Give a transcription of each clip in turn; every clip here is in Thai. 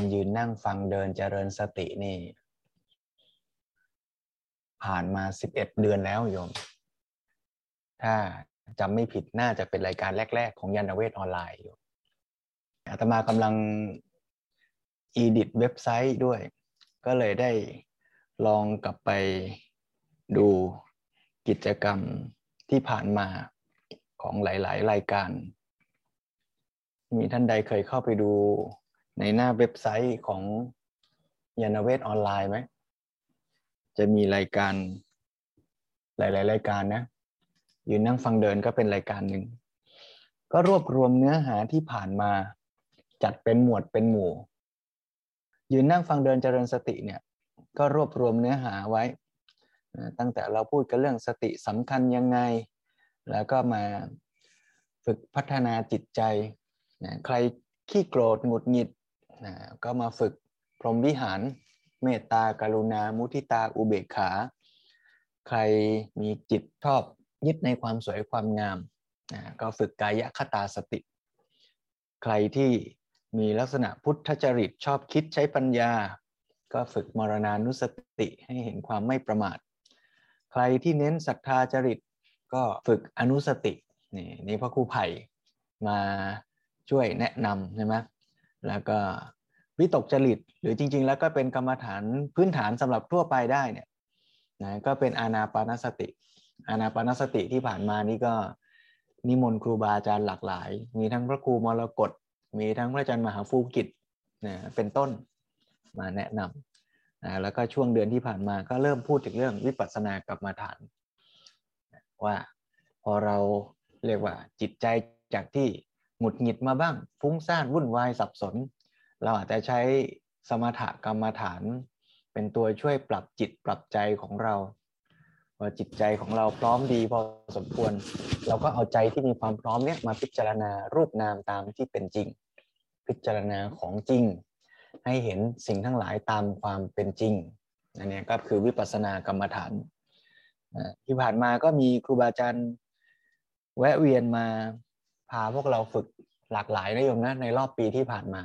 การยืนนั่งฟังเดินเจริญสตินี่ ผ่านมาสิบเอ็ดเดือนแล้วโยม ถ้าจำไม่ผิดน่าจะเป็นรายการแรก ๆ ของญาณเวศออนไลน์อยู่อาตมากำลัง edit เว็บไซต์ด้วย ก็เลยได้ลองกลับไปดูกิจกรรมที่ผ่านมาของหลาย ๆ รายการ มีท่านใดเคยเข้าไปดู ในหน้าเว็บไซต์ของยานเวทออนไลน์ไหม จะมีรายการหลาย ๆ รายการนะ ยืนนั่งฟังเดินก็เป็นรายการหนึ่ง ก็รวบรวมเนื้อหาที่ผ่านมาจัดเป็นหมวดเป็นหมู่ ยืนนั่งฟังเดินเจริญสติเนี่ยก็รวบรวมเนื้อหาไว้ ตั้งแต่เราพูดกันเรื่องสติสำคัญยังไง แล้วก็มาฝึกพัฒนาจิตใจ ใครขี้โกรธหงุดหงิด นะก็มาฝึกพรหมวิหาร เมตตากรุณา มุทิตา อุเบกขา ใครมีจิตชอบยึดในความสวยความงามนะก็ฝึกกายคตาสติ ใครที่มีลักษณะพุทธจริตชอบคิดใช้ปัญญา ก็ฝึกมรณานุสติให้เห็นความไม่ประมาท ใครที่เน้นศรัทธาจริตก็ฝึกอนุสตินี่นี่พระครูไผ่มาช่วยแนะนำใช่ไหม แล้วก็วิตกจริต หรือจริง ๆ แล้วก็เป็นกรรมฐานพื้นฐานสำหรับทั่วไปได้เนี่ยนะก็เป็นอานาปานสติ อานาปานสติที่ผ่านมานี่ก็นิมนต์ครูบาอาจารย์หลากหลาย มีทั้งพระครูมรกตมีทั้งพระอาจารย์มหาฟูกิจนะเป็นต้นมาแนะนำนะแล้วก็ช่วงเดือนที่ผ่านมาก็เริ่มพูดถึงเรื่องวิปัสสนากรรมฐาน ว่าพอเราเรียกว่าจิตใจจากที่ หงุดหงิดมาบ้าง ฟุ้งซ่านวุ่นวายสับสน เราอาจจะใช้สมถกรรมฐาน เป็นตัวช่วยปรับจิตปรับใจของเราพอจิตใจของเราพร้อมดีพอสมควร เราก็เอาใจที่มีความพร้อมเนี้ยมาพิจารณารูปนามตามที่เป็นจริง พิจารณาของจริง ให้เห็นสิ่งทั้งหลายตามความเป็นจริงอันนี้ก็คือวิปัสสนากรรมฐานที่ผ่านมาก็มีครูบาอาจารย์แวะเวียนมา พาพวกเราฝึกหลากหลายนะโยมนะในรอบปีที่ผ่านมา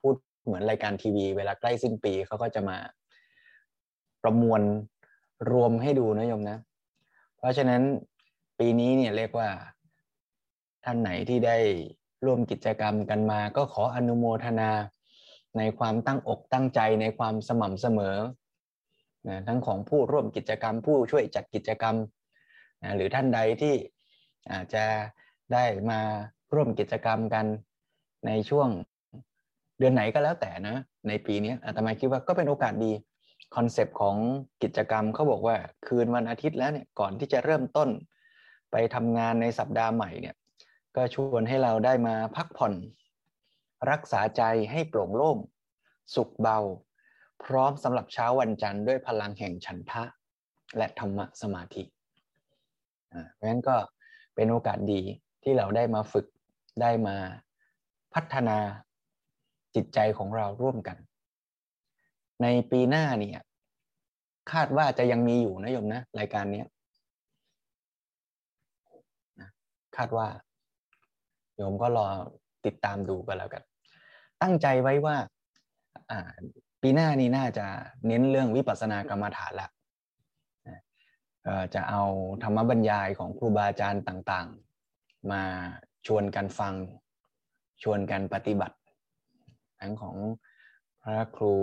พูดเหมือนรายการทีวี เวลาใกล้สิ้นปีเขาก็จะมาประมวลรวมให้ดูนะโยมนะ เพราะฉะนั้นปีนี้เนี่ยเรียกว่าท่านไหนที่ได้ร่วมกิจกรรมกันมา ก็ขออนุโมทนาในความตั้งอกตั้งใจในความสม่ำเสมอนะทั้งของผู้ร่วมกิจกรรมผู้ช่วยจัดกิจกรรมนะหรือท่านใดที่อาจจะ ได้มาร่วมกิจกรรมกันในช่วงเดือนไหนก็แล้วแต่นะ ในปีนี้อาตมาคิดว่าก็เป็นโอกาสดี concept ของกิจกรรมเขาบอกว่าคืนวันอาทิตย์แล้วเนี่ยก่อนที่จะเริ่มต้น ไปทำงานในสัปดาห์ใหม่เนี่ย ก็ชวนให้เราได้มาพักผ่อน รักษาใจให้โปร่งโล่ง สุขเบา พร้อมสำหรับเช้าวันจันทร์ด้วยพลังแห่งฉันทะ และธรรมะสมาธิเพราะฉะนั้นก็เป็นโอกาสดี ที่เราได้มาฝึกได้มาพัฒนาจิตใจของเราร่วมกัน ในปีหน้าเนี่ยคาดว่าจะยังมีอยู่นะโยมนะรายการนี้คาดว่าโยมก็รอติดตามดูกันแล้วกัน ตั้งใจไว้ว่าปีหน้านี้น่าจะเน้นเรื่องวิปัสสนากรรมฐานละจะเอาธรรมบรรยายของครูบาอาจารย์ต่าง มาชวนกันฟังชวนกันปฏิบัติ ทั้งของพระครู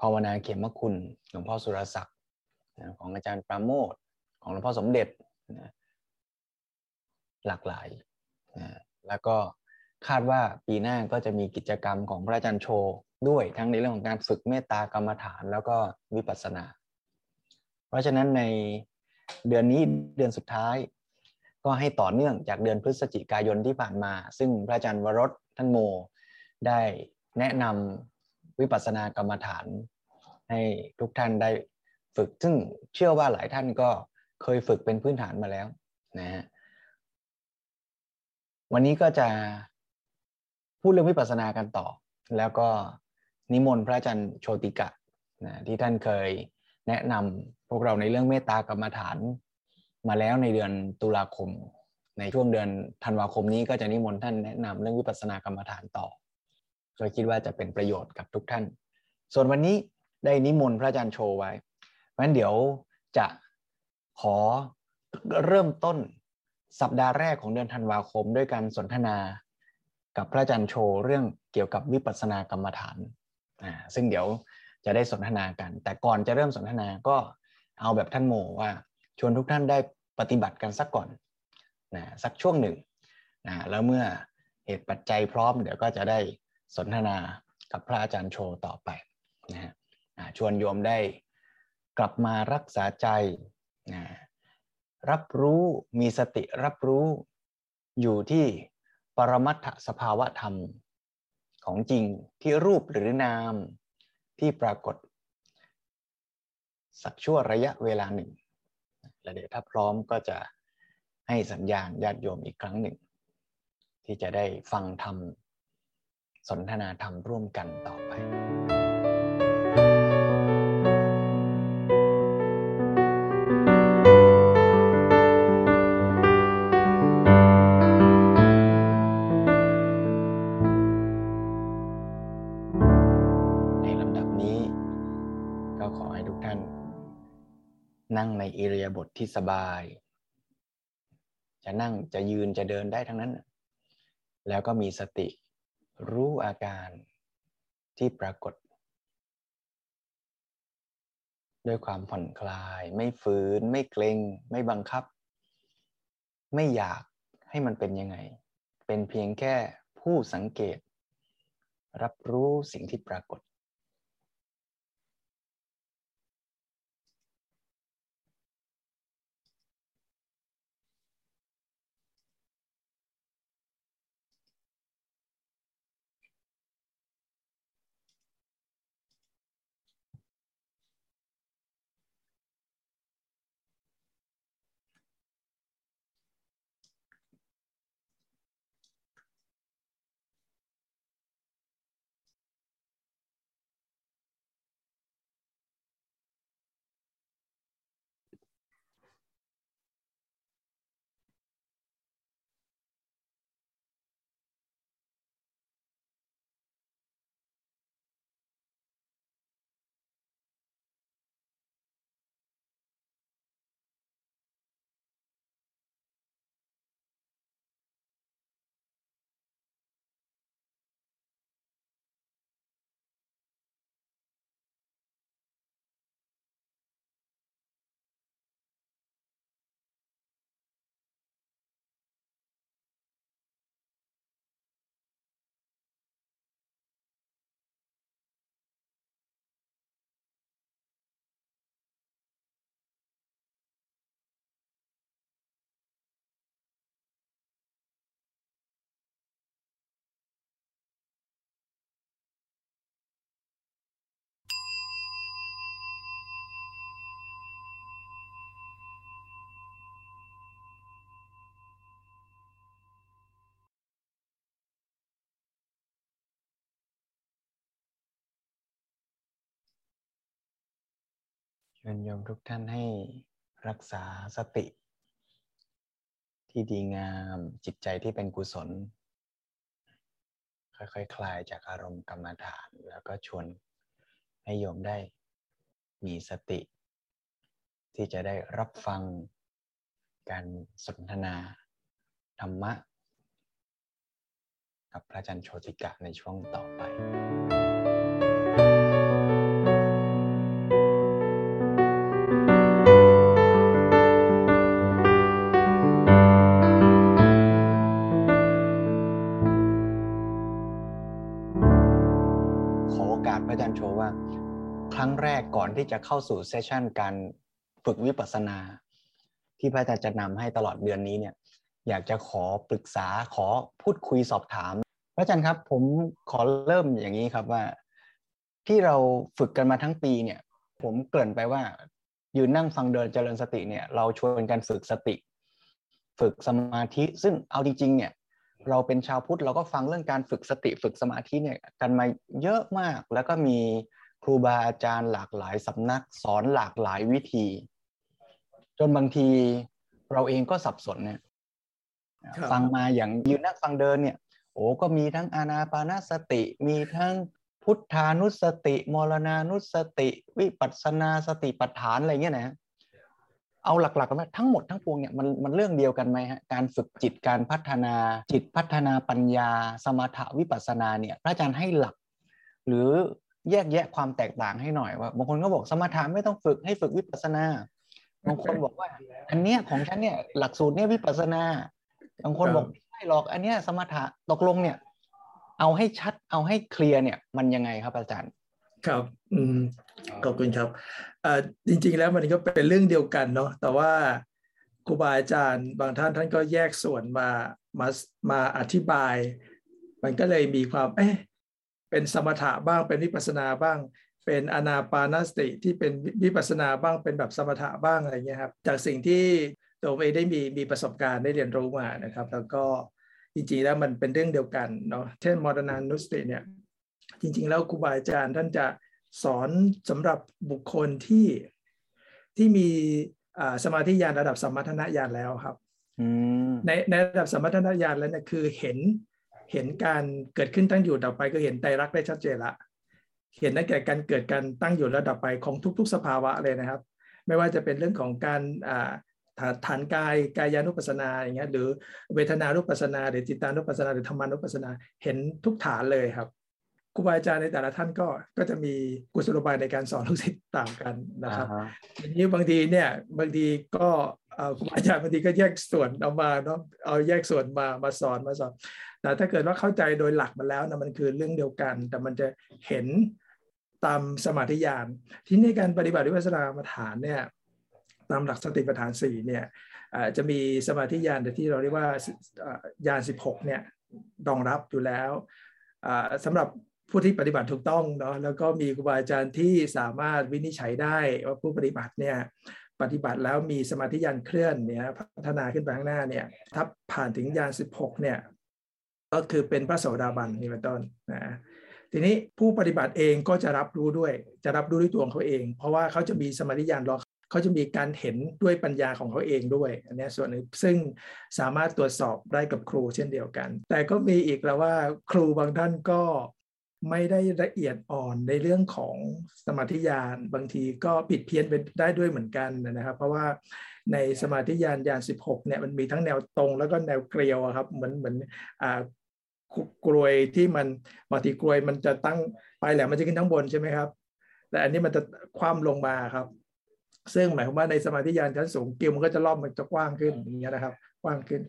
ภาวนาเขมคุณหลวงพ่อสุรศักดิ์ของอาจารย์ปราโมทของหลวงพ่อสมเด็จหลากหลายแล้วก็คาดว่าปีหน้าก็จะมีกิจกรรมของพระอาจารย์โชด้วยทั้งในเรื่องของการฝึกเมตตากรรมฐานแล้วก็วิปัสสนา เพราะฉะนั้นใน เดือนนี้เดือนสุดท้าย ก็ให้ต่อเนื่องจากเดือนพฤศจิกายนที่ผ่านมา ซึ่งพระอาจารย์วรสท่านโมได้แนะนำวิปัสสนากรรมฐาน ให้ทุกท่านได้ฝึก ซึ่งเชื่อว่าหลายท่านก็เคยฝึกเป็นพื้นฐานมาแล้วนะฮะวันนี้ก็จะพูดเรื่องวิปัสสนากันต่อ แล้วก็นิมนต์พระอาจารย์โชติกะนะที่ท่านเคย แนะนำพวกเราในเรื่องเมตตากรรมฐาน มาแล้วในเดือนตุลาคม ในช่วงเดือนธันวาคมนี้ก็จะนิมนต์ท่านแนะนำเรื่องวิปัสสนากรรมฐานต่อก็คิดว่าจะเป็นประโยชน์กับทุกท่าน ส่วนวันนี้ได้นิมนต์พระอาจารย์โชว์ไว้เพราะฉะนั้นเดี๋ยวจะขอเริ่มต้นสัปดาห์แรกของเดือนธันวาคม ด้วยการสนทนากับพระอาจารย์โชว์เรื่องเกี่ยวกับวิปัสสนากรรมฐานอ่าซึ่งเดี๋ยว จะได้สนทนากัน แต่ก่อนจะเริ่มสนทนาก็เอาแบบท่านโมว่า ชวนทุกท่านได้ปฏิบัติกันสักก่อนนะสักช่วงหนึ่งนะแล้วเมื่อเหตุปัจจัยพร้อมเดี๋ยวก็จะได้สนทนากับพระอาจารย์โชต่อไปนะฮะชวนโยมได้กลับมารักษาใจนะรับรู้มีสติรับรู้อยู่ที่ปรมัตถสภาวะธรรมของจริงที่รูปหรือนาม ที่ปรากฏ สักชั่วระยะเวลาหนึ่งและเดี๋ยวถ้าพร้อมก็จะให้สัญญาณญาติโยมอีกครั้งหนึ่ง ที่จะได้ฟังธรรมสนทนาธรรมร่วมกันต่อไป นั่งในอิริยาบถทที่สบาย จะนั่งจะยืนจะเดินได้ทั้งนั้น แล้วก็มีสติรู้อาการที่ปรากฏ ด้วยความผ่อนคลาย ไม่ฝืน ไม่เกรงไม่บังคับ ไม่อยากให้มันเป็นยังไง เป็นเพียงแค่ผู้สังเกต รับรู้สิ่งที่ปรากฏ ชิญโยมทุกท่านให้รักษาสติ ที่ดีงามจิตใจที่เป็นกุศล ค่อยๆคคลายจากอารมณ์กรรมฐาน แล้วก็ชวนให้โยมได้มีสติ ที่จะได้รับฟังการสนทนาธรรมะ กับพระอาจารย์โชติกะในช่วงต่อไป อาจารย์โชว่า ครั้งแรกก่อนที่จะเข้าสู่เซสชันการฝึกวิปัสสนา ที่พระอาจารย์จะนำให้ตลอดเดือนนี้เนี่ย อยากจะขอปรึกษาขอพูดคุยสอบถาม พระอาจารย์ครับ ผมขอเริ่มอย่างนี้ครับว่า ที่เราฝึกกันมาทั้งปีเนี่ย ผมเกริ่นไปว่ายืนนั่งฟังเดินเจริญสติเนี่ยเราชวนกันฝึกสติ ฝึกสมาธิ ซึ่งเอาจริงๆเนี่ย เราเป็นชาวพุทธเราก็ฟังเรื่องการฝึกสติฝึกสมาธิเนี่ยกันมาเยอะมาก แล้วก็มีครูบาอาจารย์หลากหลายสำนักสอนหลากหลายวิธี จนบางทีเราเองก็สับสนเนี่ยฟังมาอย่างยืนนั่งฟังเดินเนี่ย โอ้ก็มีทั้งอานาปานาสติ มีทั้งพุทธานุสติ มรณานุสติ วิปัสนาสติปัฏฐานอะไรเงี้ยนะ เอาหลักๆกันว่าทั้งหมดทั้งปวงเนี่ยมันมันเรื่องเดียวกันไหมฮะการฝึกจิตการพัฒนาจิตพัฒนาปัญญา สมถะวิปัสนาเนี่ยพระอาจารย์ให้หลัก หรือแยกแยะความแตกต่างให้หน่อยว่าบางคนก็บอกสมถะไม่ต้องฝึกให้ฝึกวิปัสนาบางคนบอกว่า อันเนี้ยของฉันเนี่ยหลักสูตรเนี่ยวิปัสนาบางคนบอกไม่ใช่หรอก อันเนี้ยสมถะตกลงเนี่ย เอาให้ชัดเอาให้เคลียร์เนี่ย มันยังไงครับอาจารย์ ครับอืมขอบคุณครับอ่าจริง ๆ แล้วมันก็เป็นเรื่องเดียวกันเนาะแต่ว่าครูบาอาจารย์ บางท่านท่านก็แยกส่วนมามามาอธิบาย มันก็เลยมีความเอ๊ะเป็นสมถะบ้างเป็นวิปัสนาบ้าง เป็นอนาปานสติที่เป็นวิปัสนาบ้างเป็นแบบสมถะบ้างอะไรเงี้ยครับจากสิ่งที่ตัวเองได้มีมีประสบการณ์ได้เรียนรู้มานะครับ แล้วก็จริงๆแล้วมันเป็นเรื่องเดียวกันเนาะเช่นมรณานุสติเนี่ย จริง ๆ แล้วครูบาอาจารย์ท่านจะสอนสำหรับบุคคลที่ที่มีสมาธิญาณระดับสมรรถนะญาณแล้วครับในในระดับสมรรถนะญาณแล้วเนี่ยคือเห็นเห็นการเกิดขึ้นตั้งอยู่ดับไปก็เห็นไตรักได้ชัดเจนละเห็นตั้งแต่การเกิดการตั้งอยู่ระดับไปของทุก ๆ สภาวะเลยนะครับ ไม่ว่าจะเป็นเรื่องของการฐานกายกายานุปัสนาอย่างเงี้ยหรือเวทนานุปัสนา หรือจิตานุปัสนา หรือธรรมานุปัสนาเห็นทุกฐานเลยครับ ครูบาอาจารย์ในแต่ละท่านก็ก็จะมีกุศโลบายในการสอนลูกศิษย์ต่างกันนะครับทีนี้บางทีเนี่ยบางทีก็ครูบาอาจารย์บางทีก็แยกส่วนเอามาเนาะเอาแยกส่วนมามาสอนมาสอนแต่ถ้าเกิดว่าเข้าใจโดยหลักมาแล้วนะมันคือเรื่องเดียวกัน แต่มันจะเห็นตามสมาธิญาณที่ในการปฏิบัติวิปัสสนากรรมฐานเนี่ยตามหลักสติปัฏฐานสี่เนี่ยจะมีสมาธิญาณที่เราเรียกว่าญาณสิบหกเนี่ยรองรับอยู่แล้วสำหรับ ผู้ที่ปฏิบัติถูกต้องเนาะแล้วก็มีครูบาอาจารย์ที่สามารถวินิจฉัยได้ว่าผู้ปฏิบัติเนี่ยปฏิบัติแล้วมีสมาธิญาณเคลื่อนเนี่ยพัฒนาขึ้นไปข้างหน้าเนี่ยถ้าผ่านถึงญาณสิบหกเนี่ยก็คือเป็นพระโสดาบันนี่เป็นต้นนะทีนี้ผู้ปฏิบัติเองก็จะรับรู้ด้วย จะรับรู้ด้วยตัวของเขาเอง เพราะว่าเขาจะมีสมาธิญาณรอเขาจะมีการเห็นด้วยปัญญาของเขาเองด้วยอันนี้ส่วนหนึ่งซึ่งสามารถตรวจสอบได้กับครูเช่นเดียวกัน แต่ก็มีอีกแล้วว่าครูบางท่านก็ ไม่ได้ละเอียดอ่อนในเรื่องของสมาธิญาณบางทีก็ผิดเพี้ยนไปได้ด้วยเหมือนกันนะครับ เพราะว่าในสมาธิญาณญาณ16เนี่ยมันมีทั้งแนวตรงแล้วก็แนวเกลียวครับเหมือนเหมือนอ่ากลวยที่มันบางทีกลวยมันจะตั้งไปแหลมมันจะขึ้นทั้งบนใช่ไหมครับ แต่อันนี้มันจะคว่ำลงมาครับ ซึ่งหมายความว่าในสมาธิญาณชั้นสูงเกลียวมันก็จะรอบมันจะกว้างขึ้นอย่างเงี้ยนะครับ กว้างขึ้น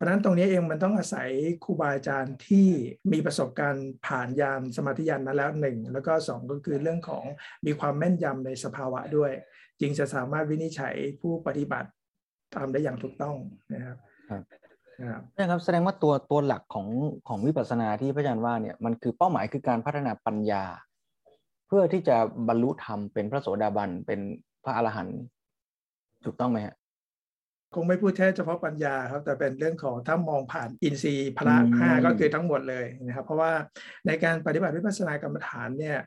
ราะนั้นตรงนี้เองมันต้องอาศัยครูบาอาจารย์ที่มีประสบการณ์ผ่านยานสมาธิยานนั้นแล้วหนึ่งแล้วก็สองก็คือเรื่องของมีความแม่นยำในสภาวะด้วย จึงจะสามารถวินิจฉัยผู้ปฏิบัติทำได้อย่างถูกต้องนะครับครับนะครับแสดงว่าตัวตัวหลักของของวิปัสสนาที่พระอาจารย์ว่าเนี่ยมันคือเป้าหมายคือการพัฒนาปัญญา เพื่อที่จะบรรลุธรรมเป็นพระโสดาบันเป็นพระอรหันต์ถูกต้องไหมฮะ คงไม่พูดแค่เฉพาะปัญญาครับแต่เป็นเรื่องของถ้ามองผ่านอินทรีย์พละห้าก็คือทั้งหมดเลยนะครับเพราะว่าในการปฏิบัติวิปัสสนากรรมฐานเนี่ย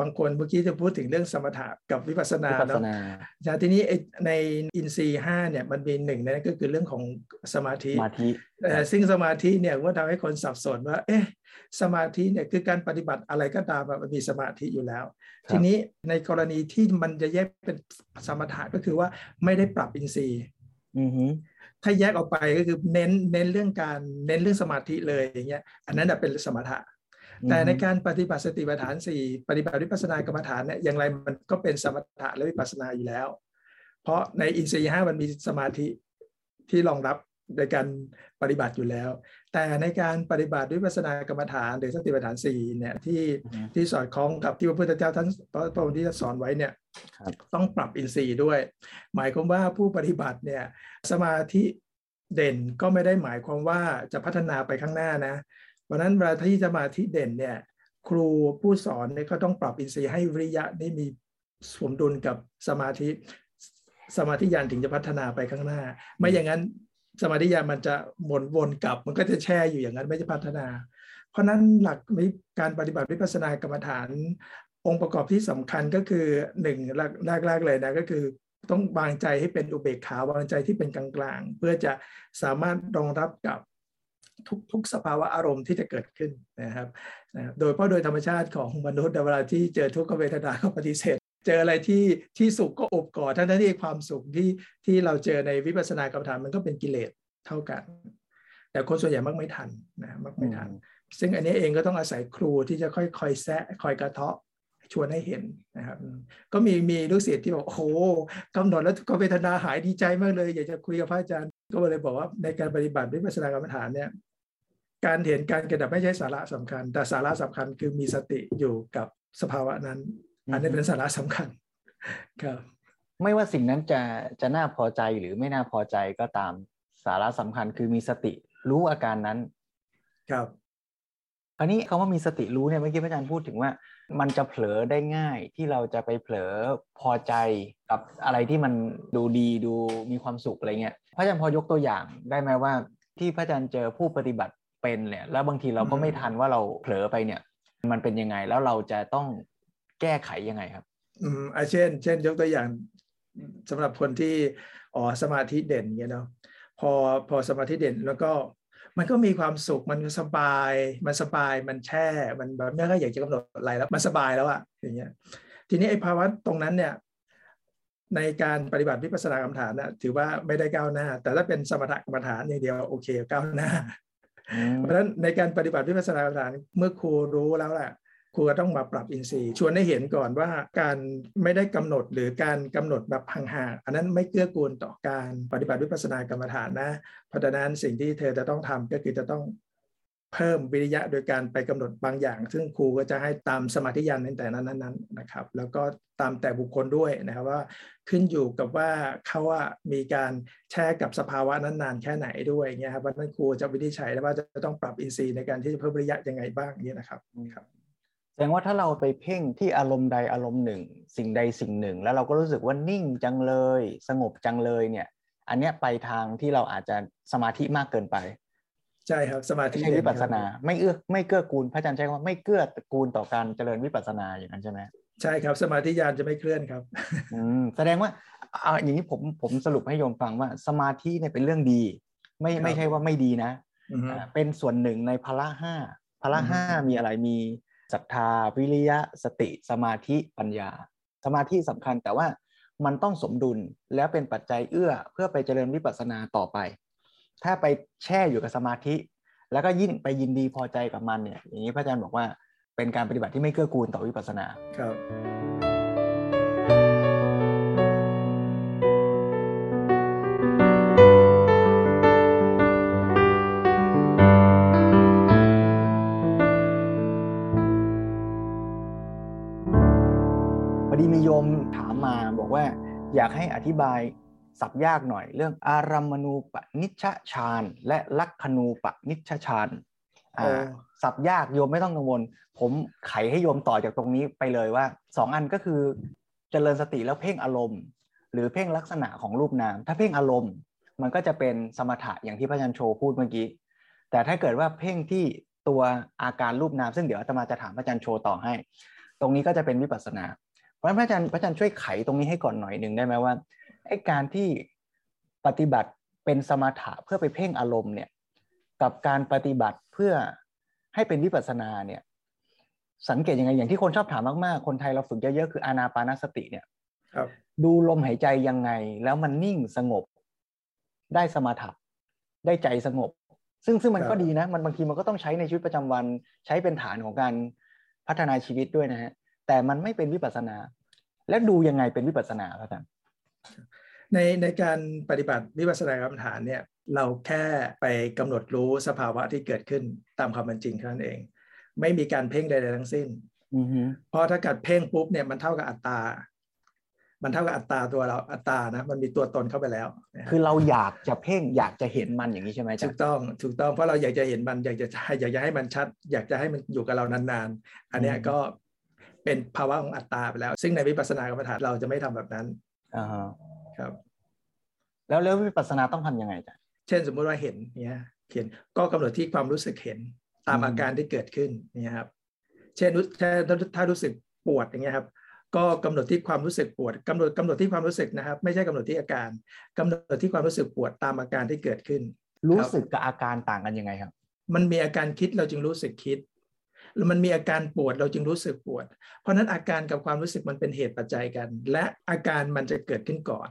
บางคนเมื่อกี้จะพูดถึงเรื่องสมถะกับวิปัสสนาเนาะทีนี้ในอินทรีย์ห้าเนี่ยมันมีหนึ่งนั่นก็คือเรื่องของสมาธิซึ่งสมาธิเนี่ยว่าทำให้คนสับสนว่าเอ๊ะสมาธิเนี่ยคือการปฏิบัติอะไรก็ตามมันมีสมาธิอยู่แล้ว ทีนี้ในกรณีที่มันจะแยกเป็นสมถะก็คือว่าไม่ได้ปรับอินทรีย์ ถ้าแยกออกไปก็คือเน้นเน้นเรื่องการเน้นเรื่องสมาธิเลยอย่างเงี้ยอันนั้นเป็นสมถะ แต่ในการปฏิบัติสติปัฏฐานสี่ปฏิบัติวิปัสสนากรรมฐานเนี่ยอย่างไรมันก็เป็นสมถะและวิปัสสนาอยู่แล้ว เพราะในอินทรีย์ห้ามันมีสมาธิที่รองรับ ในการปฏิบัติอยู่แล้ว แต่ในการปฏิบัติวิปัสสนากรรมฐานหรือสติปัฏฐานสี่เนี่ยที่ที่สอดคล้องกับที่พระพุทธเจ้าท่านพระองค์ที่สอนไว้เนี่ยต้องปรับอินทรีย์ด้วย หมายความว่าผู้ปฏิบัติเนี่ยสมาธิเด่นก็ไม่ได้หมายความว่าจะพัฒนาไปข้างหน้านะเพราะนั้นเวลาที่สมาธิเด่นเนี่ยครูผู้สอนเนี่ยก็ต้องปรับอินทรีย์ให้วิริยะนี่มีสมดุลกับสมาธิสมาธิญาณถึงจะพัฒนาไปข้างหน้า ไม่อย่างนั้น สมาธิญาณมันจะหมุนวนกลับ มันก็จะแช่อยู่อย่างนั้นไม่จะพัฒนา เพราะนั้นหลักการปฏิบัติวิปัสสนากรรมฐาน องค์ประกอบที่สำคัญก็คือหนึ่งแรกๆเลยนะก็คือต้องวางใจให้เป็นอุเบกขาวางใจที่เป็นกลางๆ เพื่อจะสามารถรองรับกับทุกทุกสภาวะอารมณ์ที่จะเกิดขึ้นนะครับนะโดยเพราะโดยธรรมชาติของมนุษย์เวลาที่เจอทุกขเวทนาก็ปฏิเสธ เจออะไรที่ที่สุขก็อบกอดทั้งที่ความสุขที่ที่เราเจอในวิปัสสนากรรมฐานมันก็เป็นกิเลสเท่ากัน แต่คนส่วนใหญ่มักไม่ทันนะมักไม่ทัน ซึ่งอันนี้เองก็ต้องอาศัยครูที่จะค่อยคอยแซะคอยกระเทาะชวนให้เห็นนะครับก็มีมีลูกศิษย์ที่บอกโอ้โหกำหนดแล้วก็เวทนาหายดีใจมากเลย อยากจะคุยกับพระอาจารย์ ก็เลยบอกว่าในการปฏิบัติวิปัสสนากรรมฐานเนี่ยการเห็นการกระดับไม่ใช่สาระสำคัญ แต่สาระสำคัญคือมีสติอยู่กับสภาวะนั้น อันนี้เป็นสาระสำคัญครับไม่ว่าสิ่งนั้นจะจะน่าพอใจหรือไม่น่าพอใจก็ตามสาระสำคัญคือมีสติรู้อาการนั้น ครับอันนี้คำว่ามีสติรู้เนี่ยเมื่อกี้พระอาจารย์พูดถึงว่า มันจะเผลอได้ง่ายที่เราจะไปเผลอพอใจกับอะไรที่มันดูดีดูมีความสุขอะไรเงี้ยพระอาจารย์พอยกตัวอย่างได้ไหมว่าที่พระอาจารย์เจอผู้ปฏิบัติเป็นเนี่ยแล้วบางทีเราก็ไม่ทันว่าเราเผลอไปเนี่ย มันเป็นยังไงแล้วเราจะต้อง แก้ไขยังไงครับ อืมอาเช่น เช่น ยกตัวอย่างสำหรับคนที่อ๋อสมาธิเด่นเงี้ยเนาะพอพอสมาธิเด่นแล้วก็มันก็มีความสุขมันสบาย มันสบายมันแช่มันแบบไม่ค่อยอยากจะกำหนดอะไรแล้วมันสบายแล้วอะอย่างเงี้ย ทีนี้ไอ้ภาวะตรงนั้นเนี่ย ในการปฏิบัติวิปัสสนากรรมฐานนะถือว่าไม่ได้ก้าวหน้า แต่ถ้าเป็นสมถกรรมฐานอย่างเดียวโอเคก้าวหน้า เพราะฉะนั้นในการปฏิบัติวิปัสสนากรรมฐานเมื่อครูรู้แล้วแหละ ครูก็ต้องมาปรับอินทรีย์ชวนให้เห็นก่อนว่าการไม่ได้กำหนดหรือการกำหนดแบบห่างๆอันนั้นไม่เกื้อกูลต่อการปฏิบัติวิปัสสนากรรมฐานนะ เพราะฉะนั้นสิ่งที่เธอจะต้องทำก็คือจะต้องเพิ่มวิริยะโดยการไปกำหนดบางอย่าง ซึ่งครูก็จะให้ตามสมาธิยันในแต่นั้นนั้นนะครับ แล้วก็ตามแต่บุคคลด้วยนะครับว่าขึ้นอยู่กับว่าเขาว่ามีการแช่กับสภาวะนั้นนานแค่ไหนด้วยเงี้ยครับว่านั้นครูจะวินิจฉัยแล้วว่าจะต้องปรับอินทรีย์ในการที่จะเพิ่มวิริยะยังไงบ้างเนี่ยนะครับครับ แสดงว่าถ้าเราไปเพ่งที่อารมณ์ใดอารมณ์หนึ่ง สิ่งใดสิ่งหนึ่ง แล้วเราก็รู้สึกว่านิ่งจังเลย สงบจังเลยเนี่ย อันเนี้ยไปทางที่เราอาจจะสมาธิมากเกินไป ใช่ครับสมาธิใช่วิปัสนา ไม่เอื้อไม่เกื้อกูลพระอาจารย์ใช้คำว่าไม่เกื้อกูลต่อการเจริญวิปัสนาอย่างนั้นใช่ไหมใช่ครับ สมาธิญาณจะไม่เคลื่อนครับอืมแสดงว่าเอาอย่างนี้ผมผมสรุปให้โยมฟังว่าสมาธิเนี่ยเป็นเรื่องดี ไม่ไม่ใช่ว่าไม่ดีนะเป็นส่วนหนึ่งในพละห้าพละห้ามีอะไรมี ศรัทธา วิริยะ สติ สมาธิปัญญา สมาธิสำคัญแต่ว่ามันต้องสมดุลแล้วเป็นปัจจัยเอื้อเพื่อไปเจริญวิปัสสนาต่อไป ถ้าไปแช่อยู่กับสมาธิ แล้วก็ยิ่งไปยินดีพอใจกับมันเนี่ยอย่างนี้พระอาจารย์บอกว่าเป็นการปฏิบัติที่ไม่เกื้อกูลต่อวิปัสสนาครับ อยากให้อธิบายสับยากหน่อยเรื่องอารัมมณูปนิชฌานและลักขณูปนิชฌานสับยากโยมไม่ต้องกังวล ผมไขให้โยมต่อจากตรงนี้ไปเลยว่าสองอันก็คือเจริญสติแล้วเพ่งอารมณ์ หรือเพ่งลักษณะของรูปนาม ถ้าเพ่งอารมณ์ มันก็จะเป็นสมถะอย่างที่พระอาจารย์โชพูดเมื่อกี้ แต่ถ้าเกิดว่าเพ่งที่ตัวอาการรูปนาม ซึ่งเดี๋ยวอาตมาจะถามพระอาจารย์โชต่อให้ ตรงนี้ก็จะเป็นวิปัสสนา เพราะฉะนั้นพระอาจารย์พระอาจารย์ช่วยไขตรงนี้ให้ก่อนหน่อยหนึ่งได้ไหมว่าไอ้การที่ปฏิบัติเป็นสมถะเพื่อไปเพ่งอารมณ์เนี่ยกับการปฏิบัติเพื่อให้เป็นวิปัสสนาเนี่ยสังเกตยังไงอย่างที่คนชอบถามมากๆ คนไทยเราฝึกเยอะๆคืออานาปานสติเนี่ยดูลมหายใจยังไง แล้วมันนิ่งสงบ ได้สมาธิได้ใจสงบ ซึ่งซึ่งมันก็ดีนะ มันบางทีมันก็ต้องใช้ในชีวิตประจำวันใช้เป็นฐานของการพัฒนาชีวิตด้วยนะฮะ แต่มันไม่เป็นวิปัสนา แล้วดูยังไงเป็นวิปัสนาครับอาจารย์ในในการปฏิบัติวิปัสสนากรรมฐานเนี่ยเราแค่ไปกำหนดรู้สภาวะที่เกิดขึ้นตามความเป็นจริงเท่านั้นเอง ไม่มีการเพ่งใดๆทั้งสิ้นเพราะถ้าเกิดเพ่งปุ๊บเนี่ยมันเท่ากับอัตตา มันเท่ากับอัตราตัวเราอัตรานะมันมีตัวตนเข้าไปแล้ว คือเราอยากจะเพ่งอยากจะเห็นมันอย่างนี้ใช่ไหมถูกต้องถูกต้องเพราะเราอยากจะเห็นมันอยากจะอยากจะให้มันชัด อยากจะให้มันอยู่กับเรานานๆ อันเนี้ยก็ เป็นภาวะของอัตตาไปแล้ว ซึ่งในวิปัสสนากรรมฐานเราจะไม่ทำแบบนั้นอ่าฮะครับ แล้วแล้ววิปัสสนาต้องทำยังไงจ๊ะเช่นสมมุติว่าเห็นเนี่ยเห็นก็กำหนดที่ความรู้สึกเห็นตามอืมอาการที่เกิดขึ้นเนี่ยครับ เช่นรู้ถ้าถ้ารู้สึกปวดอย่างเงี้ยครับก็กำหนดที่ความรู้สึกปวดกำหนดกำหนดที่ความรู้สึกนะครับ ไม่ใช่กำหนดที่อาการกำหนดที่ความรู้สึกปวดตามอาการที่เกิดขึ้น รู้สึกกับอาการต่างกันยังไงครับ มันมีอาการคิดเราจึงรู้สึกคิดแล้ว มันมีอาการปวดเราจึงรู้สึกปวด เพราะนั้นอาการกับความรู้สึกมันเป็นเหตุปัจจัยกัน และอาการมันจะเกิดขึ้นก่อน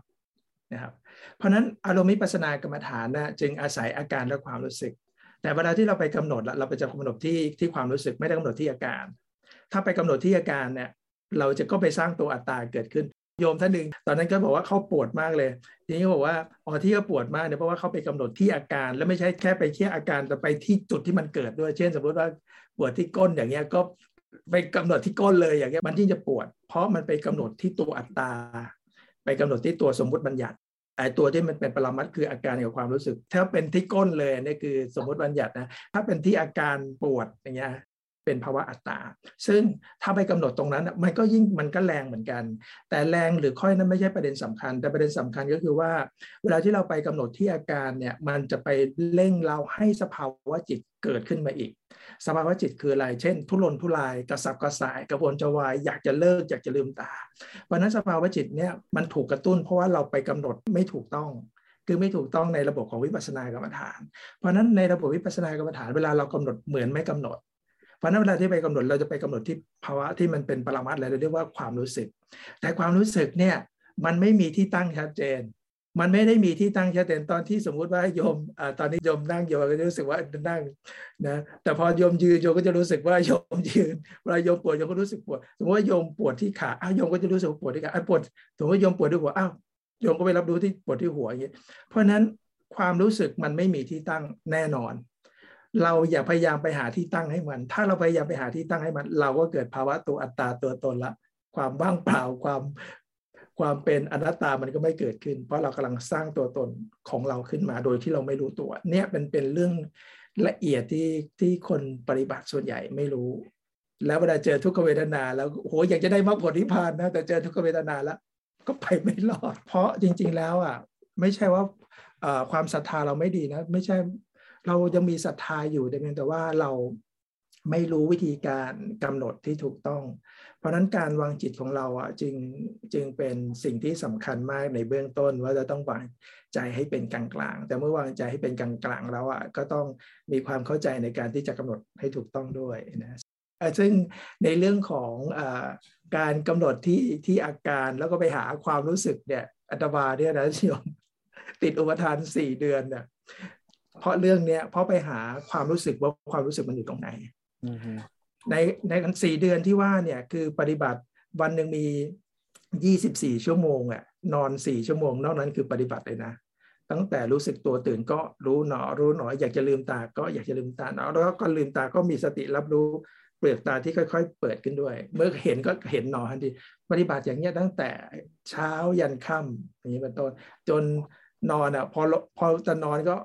นะครับ เพราะนั้นอารมณ์มิปัสนากรรมฐานนะจึงอาศัยอาการและความรู้สึก แต่เวลาที่เราไปกำหนดเราไปจะกำหนดที่ที่ความรู้สึกไม่ได้กำหนดที่อาการ ถ้าไปกำหนดที่อาการเนี่ยเราจะก็ไปสร้างตัวอัตตาเกิดขึ้น โยมท่านหนึ่งตอนนั้นก็บอกว่าเขาปวดมากเลยทีนี้บอกว่าอ๋อที่เขาปวดมากเนี่ยเพราะว่าเขาไปกำหนดที่อาการ แล้วไม่ใช่แค่ไปแค่อาการแต่ไปที่จุดที่มันเกิดด้วย เช่น สมมติว่าปวดที่ก้นอย่างเงี้ยก็ไปกำหนดที่ก้นเลยอย่างเงี้ยมันยิ่งจะปวด เพราะมันไปกำหนดที่ตัวอัตตา ไปกำหนดที่ตัวสมมุติบัญญัติไอ้ตัวที่มันเป็นปรมัตคืออาการกับความรู้สึก ถ้าเป็นที่ก้นเลยนี่คือสมมติบัญญัตินะถ้าเป็นที่อาการปวดอย่างเงี้ย เป็นภาวะอัตตาซึ่งถ้าไปกำหนดตรงนั้นมันก็ยิ่งมันก็แรงเหมือนกัน แต่แรงหรือค่อยนั้นไม่ใช่ประเด็นสำคัญ แต่ประเด็นสำคัญก็คือว่า เวลาที่เราไปกำหนดที่อาการเนี่ยมันจะไปเร่งเราให้สภาวะจิตเกิดขึ้นมาอีก สภาวะจิตคืออะไร เช่น ทุรนทุราย กระสับกระส่าย กระวนจะวาย อยากจะเลิก อยากจะลืมตา เพราะนั้นสภาวะจิตเนี่ยมันถูกกระตุ้นเพราะว่าเราไปกำหนดไม่ถูกต้องคือไม่ถูกต้องในระบบของวิปัสสนากรรมฐาน เพราะนั้นในระบบวิปัสสนากรรมฐานเวลาเรากำหนดเหมือนไม่กำหนด ราะนั้นเวลาที่ไปกำหนดเราจะไปกำหนดที่ภาวะที่มันเป็นปรมัตถ์เลยเราเรียกว่าความรู้สึก แต่ความรู้สึกเนี่ยมันไม่มีที่ตั้งชัดเจน มันไม่ได้มีที่ตั้งชัดเจนตอนที่สมมุติว่าโยมอตอนนี้โยมนั่งโยมก็จะรู้สึกว่านั่งนะแต่พอโยมยืนโยมก็จะรู้สึกว่าโยมยืนเวลาโยมปวดโยมก็รู้สึกปวดสมมติว่าโยมปวดที่ขาอ้าวโยมก็จะรู้สึกปวดที่ขาอ้าวปวดสมมติว่าโยมปวดที่หัวอ้าวโยมก็ไปรับรู้ที่ปวดที่หัวอย่างนี้เพราะฉะนั้นความรู้สึกมันไม่มีที่ตั้งแน่นอน เราอย่าพยายามไปหาที่ตั้งให้มัน ถ้าเราพยายามไปหาที่ตั้งให้มัน เราก็เกิดภาวะตัวอัตตาตัวตนละ ความว่างเปล่าความความเป็นอนัตตามันก็ไม่เกิดขึ้น เพราะเรากำลังสร้างตัวตนของเราขึ้นมาโดยที่เราไม่รู้ตัว เนี่ยเป็นเป็นเรื่องละเอียดที่ที่คนปฏิบัติส่วนใหญ่ไม่รู้ แล้วเวลาเจอทุกขเวทนา แล้วโหอยากจะได้มรรคผลนิพพานนะแต่เจอทุกขเวทนาแล้วก็ไปไม่รอด เพราะจริง ๆ แล้วอะไม่ใช่ว่าความศรัทธาเราไม่ดีนะ ไม่ใช่ เรายังมีศรัทธาอยู่แต่เพียงแต่ว่าเราไม่รู้วิธีการกำหนดที่ถูกต้อง เพราะฉะนั้นการวางจิตของเราอะจึงจึงเป็นสิ่งที่สำคัญมากในเบื้องต้นว่าจะต้องวางใจให้เป็นกลางๆแต่เมื่อวางใจให้เป็นกลางๆแล้วอะก็ต้องมีความเข้าใจในการที่จะกำหนดให้ถูกต้องด้วยนะซึ่งในเรื่องของอการกำหนดที่ที่อาการแล้วก็ไปหาความรู้สึกเนี่ยอัตมาเนี่ยนะโยมติดอุปทานสี่เดือนเนี่ย เพราะเรื่องเนี้ยเพราะไปหาความรู้สึกว่าความรู้สึกมันอยู่ตรงไหนอืมฮึในในสี่เดือนที่ว่าเนี่ยคือปฏิบัติวันหนึ่งมียี่สิบสี่ชั่วโมงอะนอนสี่ชั่วโมง นอกนั้นคือปฏิบัติเลยนะ ตั้งแต่รู้สึกตัวตื่นก็รู้หนอรู้หนอ อยากจะลืมตาก็อยากจะลืมตาหนอแล้วก็ลืมตาก็มีสติรับรู้เปลือกตาที่ค่อย ๆ เปิดขึ้นด้วย เมื่อเห็นก็เห็นหนอทันทีปฏิบัติอย่างเงี้ยตั้งแต่เช้ายันค่ำอย่างนี้เป็นต้นจนนอนอะพอพอจะนอนก็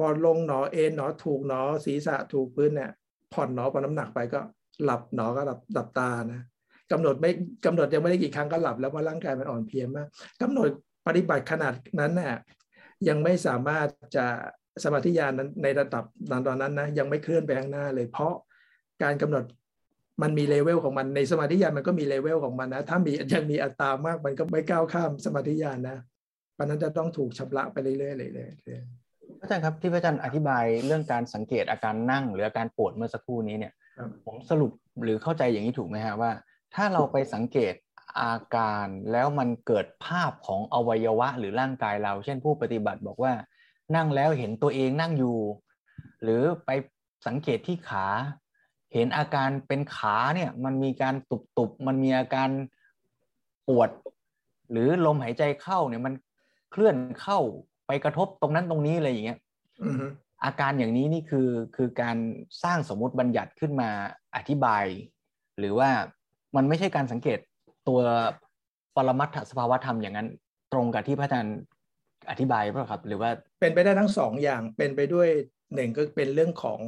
บอลลงหนอเอ็นหนอถูกหนอศีรษะถูกพื้นเนี่ย ผ่อนหนอพอน้ำหนักไปก็หลับหนอก็หลับหลับตานะกำหนดไม่กำหนดยังไม่ได้กี่ครั้งก็หลับแล้วเพราะร่างกายมันอ่อนเพลียมากกำหนดปฏิบัติขนาดนั้นน่ะยังไม่สามารถจะสมาธิญาณนั้นในระดับตอนนั้นนะยังไม่เคลื่อนไปข้างหน้าเลย เพราะการกำหนดมันมีเลเวลของมันในสมาธิญาณมันก็มีเลเวลของมันนะ ถ้ามียังมีอัตรามากมันก็ไม่ก้าวข้ามสมาธิญาณนะเพราะนั้นจะต้องถูกชำระไปเรื่อยๆเรื่อยๆ อาจารย์ครับที่พระอาจารย์อธิบายเรื่องการสังเกตอาการนั่ง หรืออาการปวดเมื่อสักครู่นี้เนี่ยครับผมสรุปหรือเข้าใจอย่างนี้ถูกไหมฮะว่า ถ้าเราไปสังเกตอาการแล้วมันเกิดภาพของอวัยวะหรือร่างกายเรา เช่นผู้ปฏิบัติบอกว่า นั่งแล้วเห็นตัวเองนั่งอยู่ หรือไปสังเกตที่ขา เห็นอาการเป็นขาเนี่ยมันมีการตุบๆมันมีอาการปวด หรือลมหายใจเข้าเนี่ยมันเคลื่อนเข้า ไปกระทบตรงนั้นตรงนี้อะไรอย่างเงี้ยอือฮึอาการอย่างนี้นี่คือคือการสร้างสมมุติบัญญัติขึ้นมาอธิบาย หรือว่ามันไม่ใช่การสังเกตตัวปรมัตถสภาวธรรมอย่างนั้น ตรงกับที่พระอาจารย์อธิบายป่ะครับ หรือว่าเป็นไปได้ทั้งสองอย่างเป็นไปด้วยหนึ่งก็เป็นเรื่องของ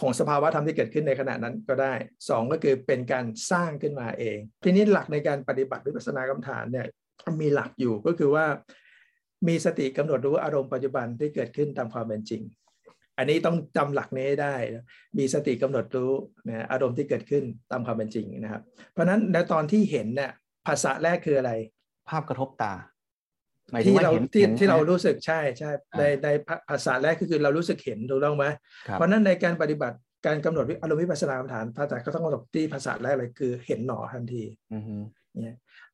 ของสภาวะธรรมที่เกิดขึ้นในขณะนั้นก็ได้สองก็คือเป็นการสร้างขึ้นมาเอง ทีนี้หลักในการปฏิบัติวิปัสสนากรรมฐานเนี่ยมีหลักอยู่ก็คือว่า มีสติกำหนดรู้อารมณ์ปัจจุบันที่เกิดขึ้นตามความเป็นจริง อันนี้ต้องจำหลักนี้ได้ มีสติกำหนดรู้นะอารมณ์ที่เกิดขึ้นตามความเป็นจริงนะครับ เพราะฉะนั้นในตอนที่เห็นเนี่ยภาษาแรกคืออะไร ภาพกระทบตาที่เราที่ที่เรารู้สึกใช่ใช่ในในภาษาแรกก็คือเรารู้สึกเห็นถูกต้องไหมเพราะนั้นในการปฏิบัติการกำหนดอารมณ์วิปัสสนากรรมฐานพระอาจารย์ก็ต้องกำหนดที่ภาษาแรกเลยคือเห็นหนอทันทีเนี่ย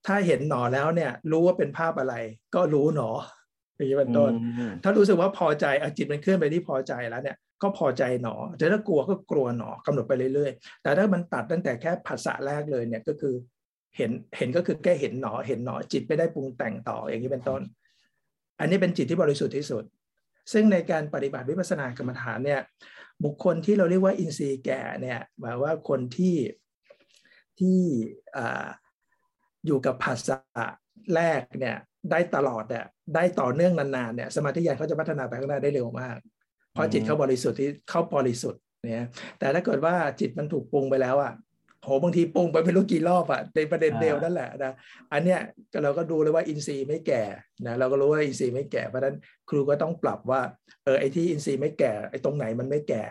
ถ้าเห็นหนอแล้วเนี่ย รู้ว่าเป็นภาพอะไร ก็รู้หนออย่างนี้เป็นต้นถ้ารู้สึกว่าพอใจอจิตมันเคลื่อนไปที่พอใจแล้วเนี่ย ก็พอใจหนอแต่ถ้ากลัวก็กลัวหนอกำหนดไปเรื่อยๆ แต่ถ้ามันตัดตั้งแต่แค่ภาษาแรกเลยเนี่ยก็คือเห็นเห็นก็คือแค่เห็นหนอเห็นหนอจิตไม่ได้ปรุงแต่งต่ออย่างนี้เป็นต้น อันนี้เป็นจิตที่บริสุทธิ์ที่สุด ซึ่งในการปฏิบัติวิปัสสนากรรมฐานเนี่ย บุคคลที่เราเรียกว่าอินทรีย์แก่เนี่ยหมายว่าคนที่ที่อ อยู่กับภาษาแรกเนี่ยได้ตลอดเนี่ยได้ต่อเนื่องนานๆเนี่ยสมาธิญาณเขาจะพัฒนาไปข้างหน้าได้เร็วมาก เพราะจิตเขาบริสุทธิ์ที่เข้าบริสุทธิ์เนี่ยแต่ถ้าเกิดว่าจิตมันถูกปรุงไปแล้วอะ โหบางทีปรุงไปไม่รู้กี่รอบอะในประเด็นเดียวนั่นแหละนะอันเนี้ยเราก็ดูเลยว่าอินทรีย์ไม่แก่นะเราก็รู้ว่าอินทรีย์ไม่แก่เพราะฉะนั้นครูก็ต้องปรับว่าเออไอ้ที่อินทรีย์ไม่แก่ไอ้ตรงไหนมันไม่แก่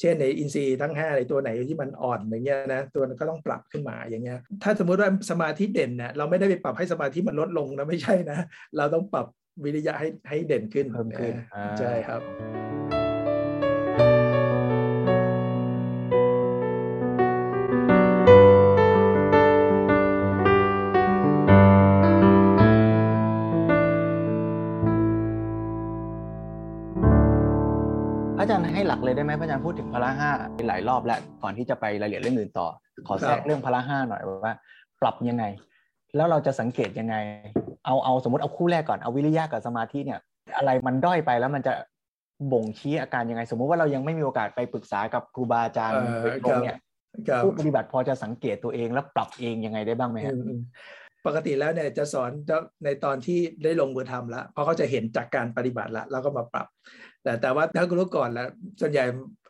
เช่นในอินทรีย์ทั้ง5ในตัวไหนที่มันอ่อนอย่างเงี้ยนะตัวนั้นก็ต้องปรับขึ้นมาอย่างเงี้ยถ้าสมมุติว่าสมาธิเด่นเนี่ยเราไม่ได้ไปปรับให้สมาธิมันลดลงนะไม่ใช่นะ เราต้องปรับวิริยะให้ให้เด่นขึ้นเพิ่มขึ้นใช่ครับ เลยได้ไหมพระอาจารย์พูดถึงพละห้าหลายรอบแล้วก่อนที่จะไปรายละเอียดเรื่องอื่นต่อ ขอแทรกเรื่องพละห้าหน่อยว่า ปรับยังไง แล้วเราจะสังเกตยังไง เอาเอาสมมติเอาคู่แรกก่อนเอาวิริยะกับสมาธิเนี่ย อะไรมันด้อยไปแล้วมันจะบ่งชี้อาการยังไง สมมุติว่าเรายังไม่มีโอกาสไปปรึกษากับครูบาอาจารย์ตรงเนี่ยผู้ปฏิบัติพอจะสังเกตตัวเองแล้วปรับเองยังไงได้บ้างไหมครับ ปกติแล้วเนี่ยจะสอนในตอนที่ได้ลงมือทำแล้วเพราะเขาจะเห็นจากการปฏิบัติแล้วเราก็มาปรับ แต่แต่ว่าถ้าคุณรู้ก่อนแล้วส่วนใหญ่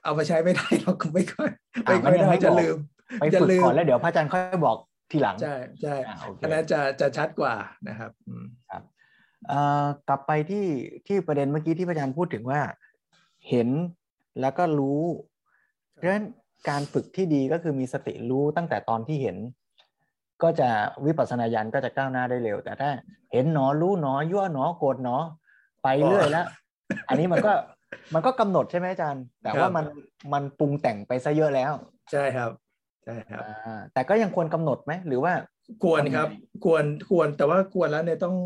เอามาใช้ไม่ได้เราก็ไม่ค่อยไม่ค่อยได้จะลืมไปฝึกก่อนแล้วเดี๋ยวพระอาจารย์ค่อยบอกทีหลังใช่ใช่อันนั้นจะจะชัดกว่านะครับครับกลับไปที่ที่ประเด็นเมื่อกี้ที่พระอาจารย์พูดถึงว่า เห็นแล้วก็รู้เพราะฉะนั้นการฝึกที่ดีก็คือมีสติรู้ตั้งแต่ตอนที่เห็น ก็จะวิปัสสนาญาณก็จะก้าวหน้าได้เร็ว แต่ถ้า เห็นหนอรู้หนอยั่วหนอโกรธหนอ ไปเรื่อยแล้ว อันนี้มันก็มันก็กำหนดใช่ไหมอาจารย์ แต่ว่ามันมันปรุงแต่งไปซะเยอะแล้ว ใช่ครับใช่ครับแต่ก็ยังควรกำหนดไหมหรือว่าควรครับ ควรควรแต่ว่าควรแล้วเนี่ยต้อง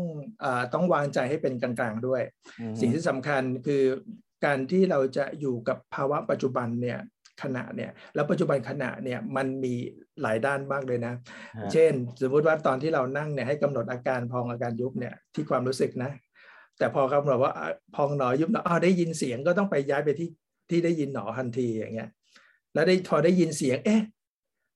อ่าต้องวางใจให้เป็นกลางๆด้วย สิ่งที่สำคัญคือการที่เราจะอยู่กับภาวะปัจจุบันเนี่ย ขณะเนี่ยแล้วปัจจุบันขณะเนี่ยมันมีหลายด้านมากเลยนะ เช่น สมมุติว่าตอนที่เรานั่งเนี่ยให้กำหนดอาการพองอาการยุบเนี่ยที่ความรู้สึกนะ แต่พอคำบอกว่าพองหนอยุบหนออ้าวได้ยินเสียงก็ต้องไปย้ายไปที่ที่ได้ยินหนอทันทีอย่างเงี้ยแล้วได้พอได้ยินเสียงเอ๊ะ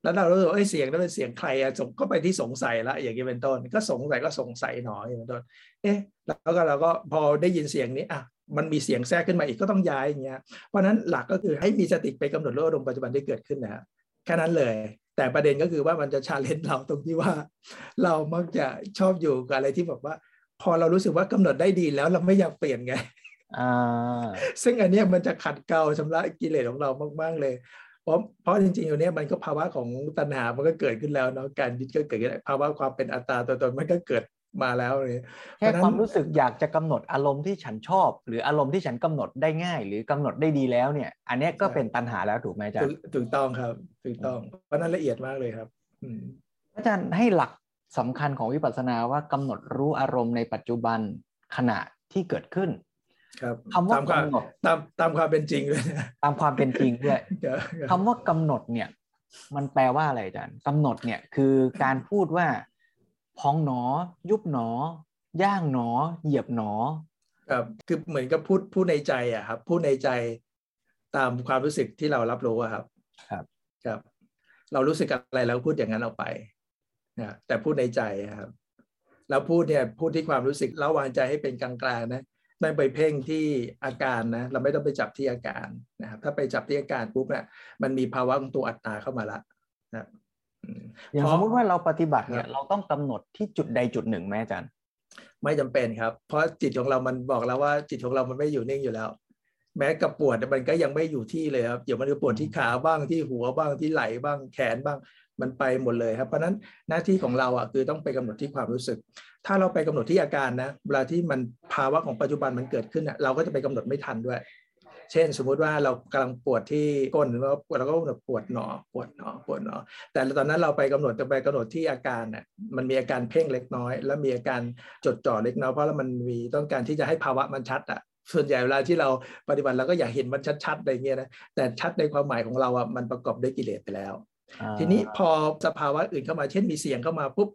แล้วเรารู้ว่าเสียงนั้นเป็นเสียงใครอะสงก็ไปที่สงสัยละอย่างนี้เป็นต้น ก็สงสัยก็สงสัยหนออย่างเป็นต้น เอ๊ะ แล้วก็เราก็พอได้ยินเสียงนี้อะ มันมีเสียงแทรกขึ้นมาอีกก็ต้องย้ายอย่างเงี้ยเพราะนั้นหลักก็คือให้มีสติไปกำหนดรู้อารมณ์ปัจจุบันที่เกิดขึ้นนะแค่นั้นเลย แต่ประเด็นก็คือว่ามันจะชาเลนจ์เราตรงที่ว่า เรามักจะชอบอยู่กับอะไรที่แบบว่า พอเรารู้สึกว่ากำหนดได้ดีแล้วเราไม่อยากเปลี่ยนไงซึ่งอันนี้มันจะขัดเกลาชำระกิเลสของเรามากๆเลยเพราะเพราะจริงๆอันนี้มันก็ภาวะของตัณหามันก็เกิดขึ้นแล้วเนาะการยึดก็เกิดขึ้นภาวะความเป็นอัตตาตัวตนมันก็เกิด มาแล้วเลยแค่ความรู้สึกอยากจะกำหนดอารมณ์ที่ฉันชอบ หรืออารมณ์ที่ฉันกำหนดได้ง่าย หรือกำหนดได้ดีแล้วเนี่ย อันนี้ก็เป็นตัณหาแล้วถูกไหมอาจารย์ถูกต้องครับถูกต้องเพราะนั้นละเอียดมากเลยครับอาจารย์ให้หลักสำคัญของวิปัสสนาว่ากำหนดรู้อารมณ์ในปัจจุบันขณะที่เกิดขึ้นครับคำว่ากำหนดตามตามความเป็นจริงเลยตามความเป็นจริงด้วยคำว่ากำหนดเนี่ย มันแปลว่าอะไรอาจารย์กำหนดเนี่ยคือการพูดว่า พองหนอ ยุบหนอย่างหนอ เหยียบหนอครับคือเหมือนกับพูดพูดในใจอะครับ พูดในใจตามความรู้สึกที่เรารับรู้ครับ ครับครับ เรารู้สึกอะไรเราพูดอย่างนั้นออกไปนะแต่พูดในใจครับแล้วพูดเนี่ยพูดที่ความรู้สึกแล้ววางใจให้เป็นกลางๆนะไม่ไปเพ่งที่อาการนะ เราไม่ต้องไปจับที่อาการนะครับ ถ้าไปจับที่อาการปุ๊บเนี่ยมันมีภาวะของตัวอัตตาเข้ามาละนะ อย่างสมมติว่าเราปฏิบัติเนี่ยเราต้องกำหนดที่จุดใดจุดหนึ่งไหมอาจารย์ ไม่จำเป็นครับ เพราะจิตของเรามันบอกแล้วว่าจิตของเรามันไม่อยู่นิ่งอยู่แล้ว แม้กับปวดมันก็ยังไม่อยู่ที่เลยครับเดี๋ยวมันจะปวดที่ขาบ้างที่หัวบ้างที่ไหล่บ้างแขนบ้างมันไปหมดเลยครับ เพราะนั้นหน้าที่ของเราอะคือต้องไปกำหนดที่ความรู้สึก ถ้าเราไปกำหนดที่อาการนะเวลาที่มันภาวะของปัจจุบันมันเกิดขึ้นอะเราก็จะไปกำหนดไม่ทันด้วย เช่น สมมุติว่าเรากำลังปวดที่ก้นหรือว่าปวดเราก็ปวดหนอปวดหนอปวดหนอ แต่ตอนนั้นเราไปกำหนดจะไปกำหนดที่อาการน่ะมันมีอาการเพ่งเล็กน้อย แล้วมีอาการจดจ่อเล็กน้อยเพราะแล้วมันมีต้องการที่จะให้ภาวะมันชัดอะส่วนใหญ่เวลาที่เราปฏิบัติเราก็อยากเห็นมันชัดๆอะไรเงี้ยนะแต่ชัดในความหมายของเราอะมันประกอบด้วยกิเลสไปแล้ว ทีนี้พอสภาวะอื่นเข้ามาเช่นมีเสียงเข้ามาปุ๊บ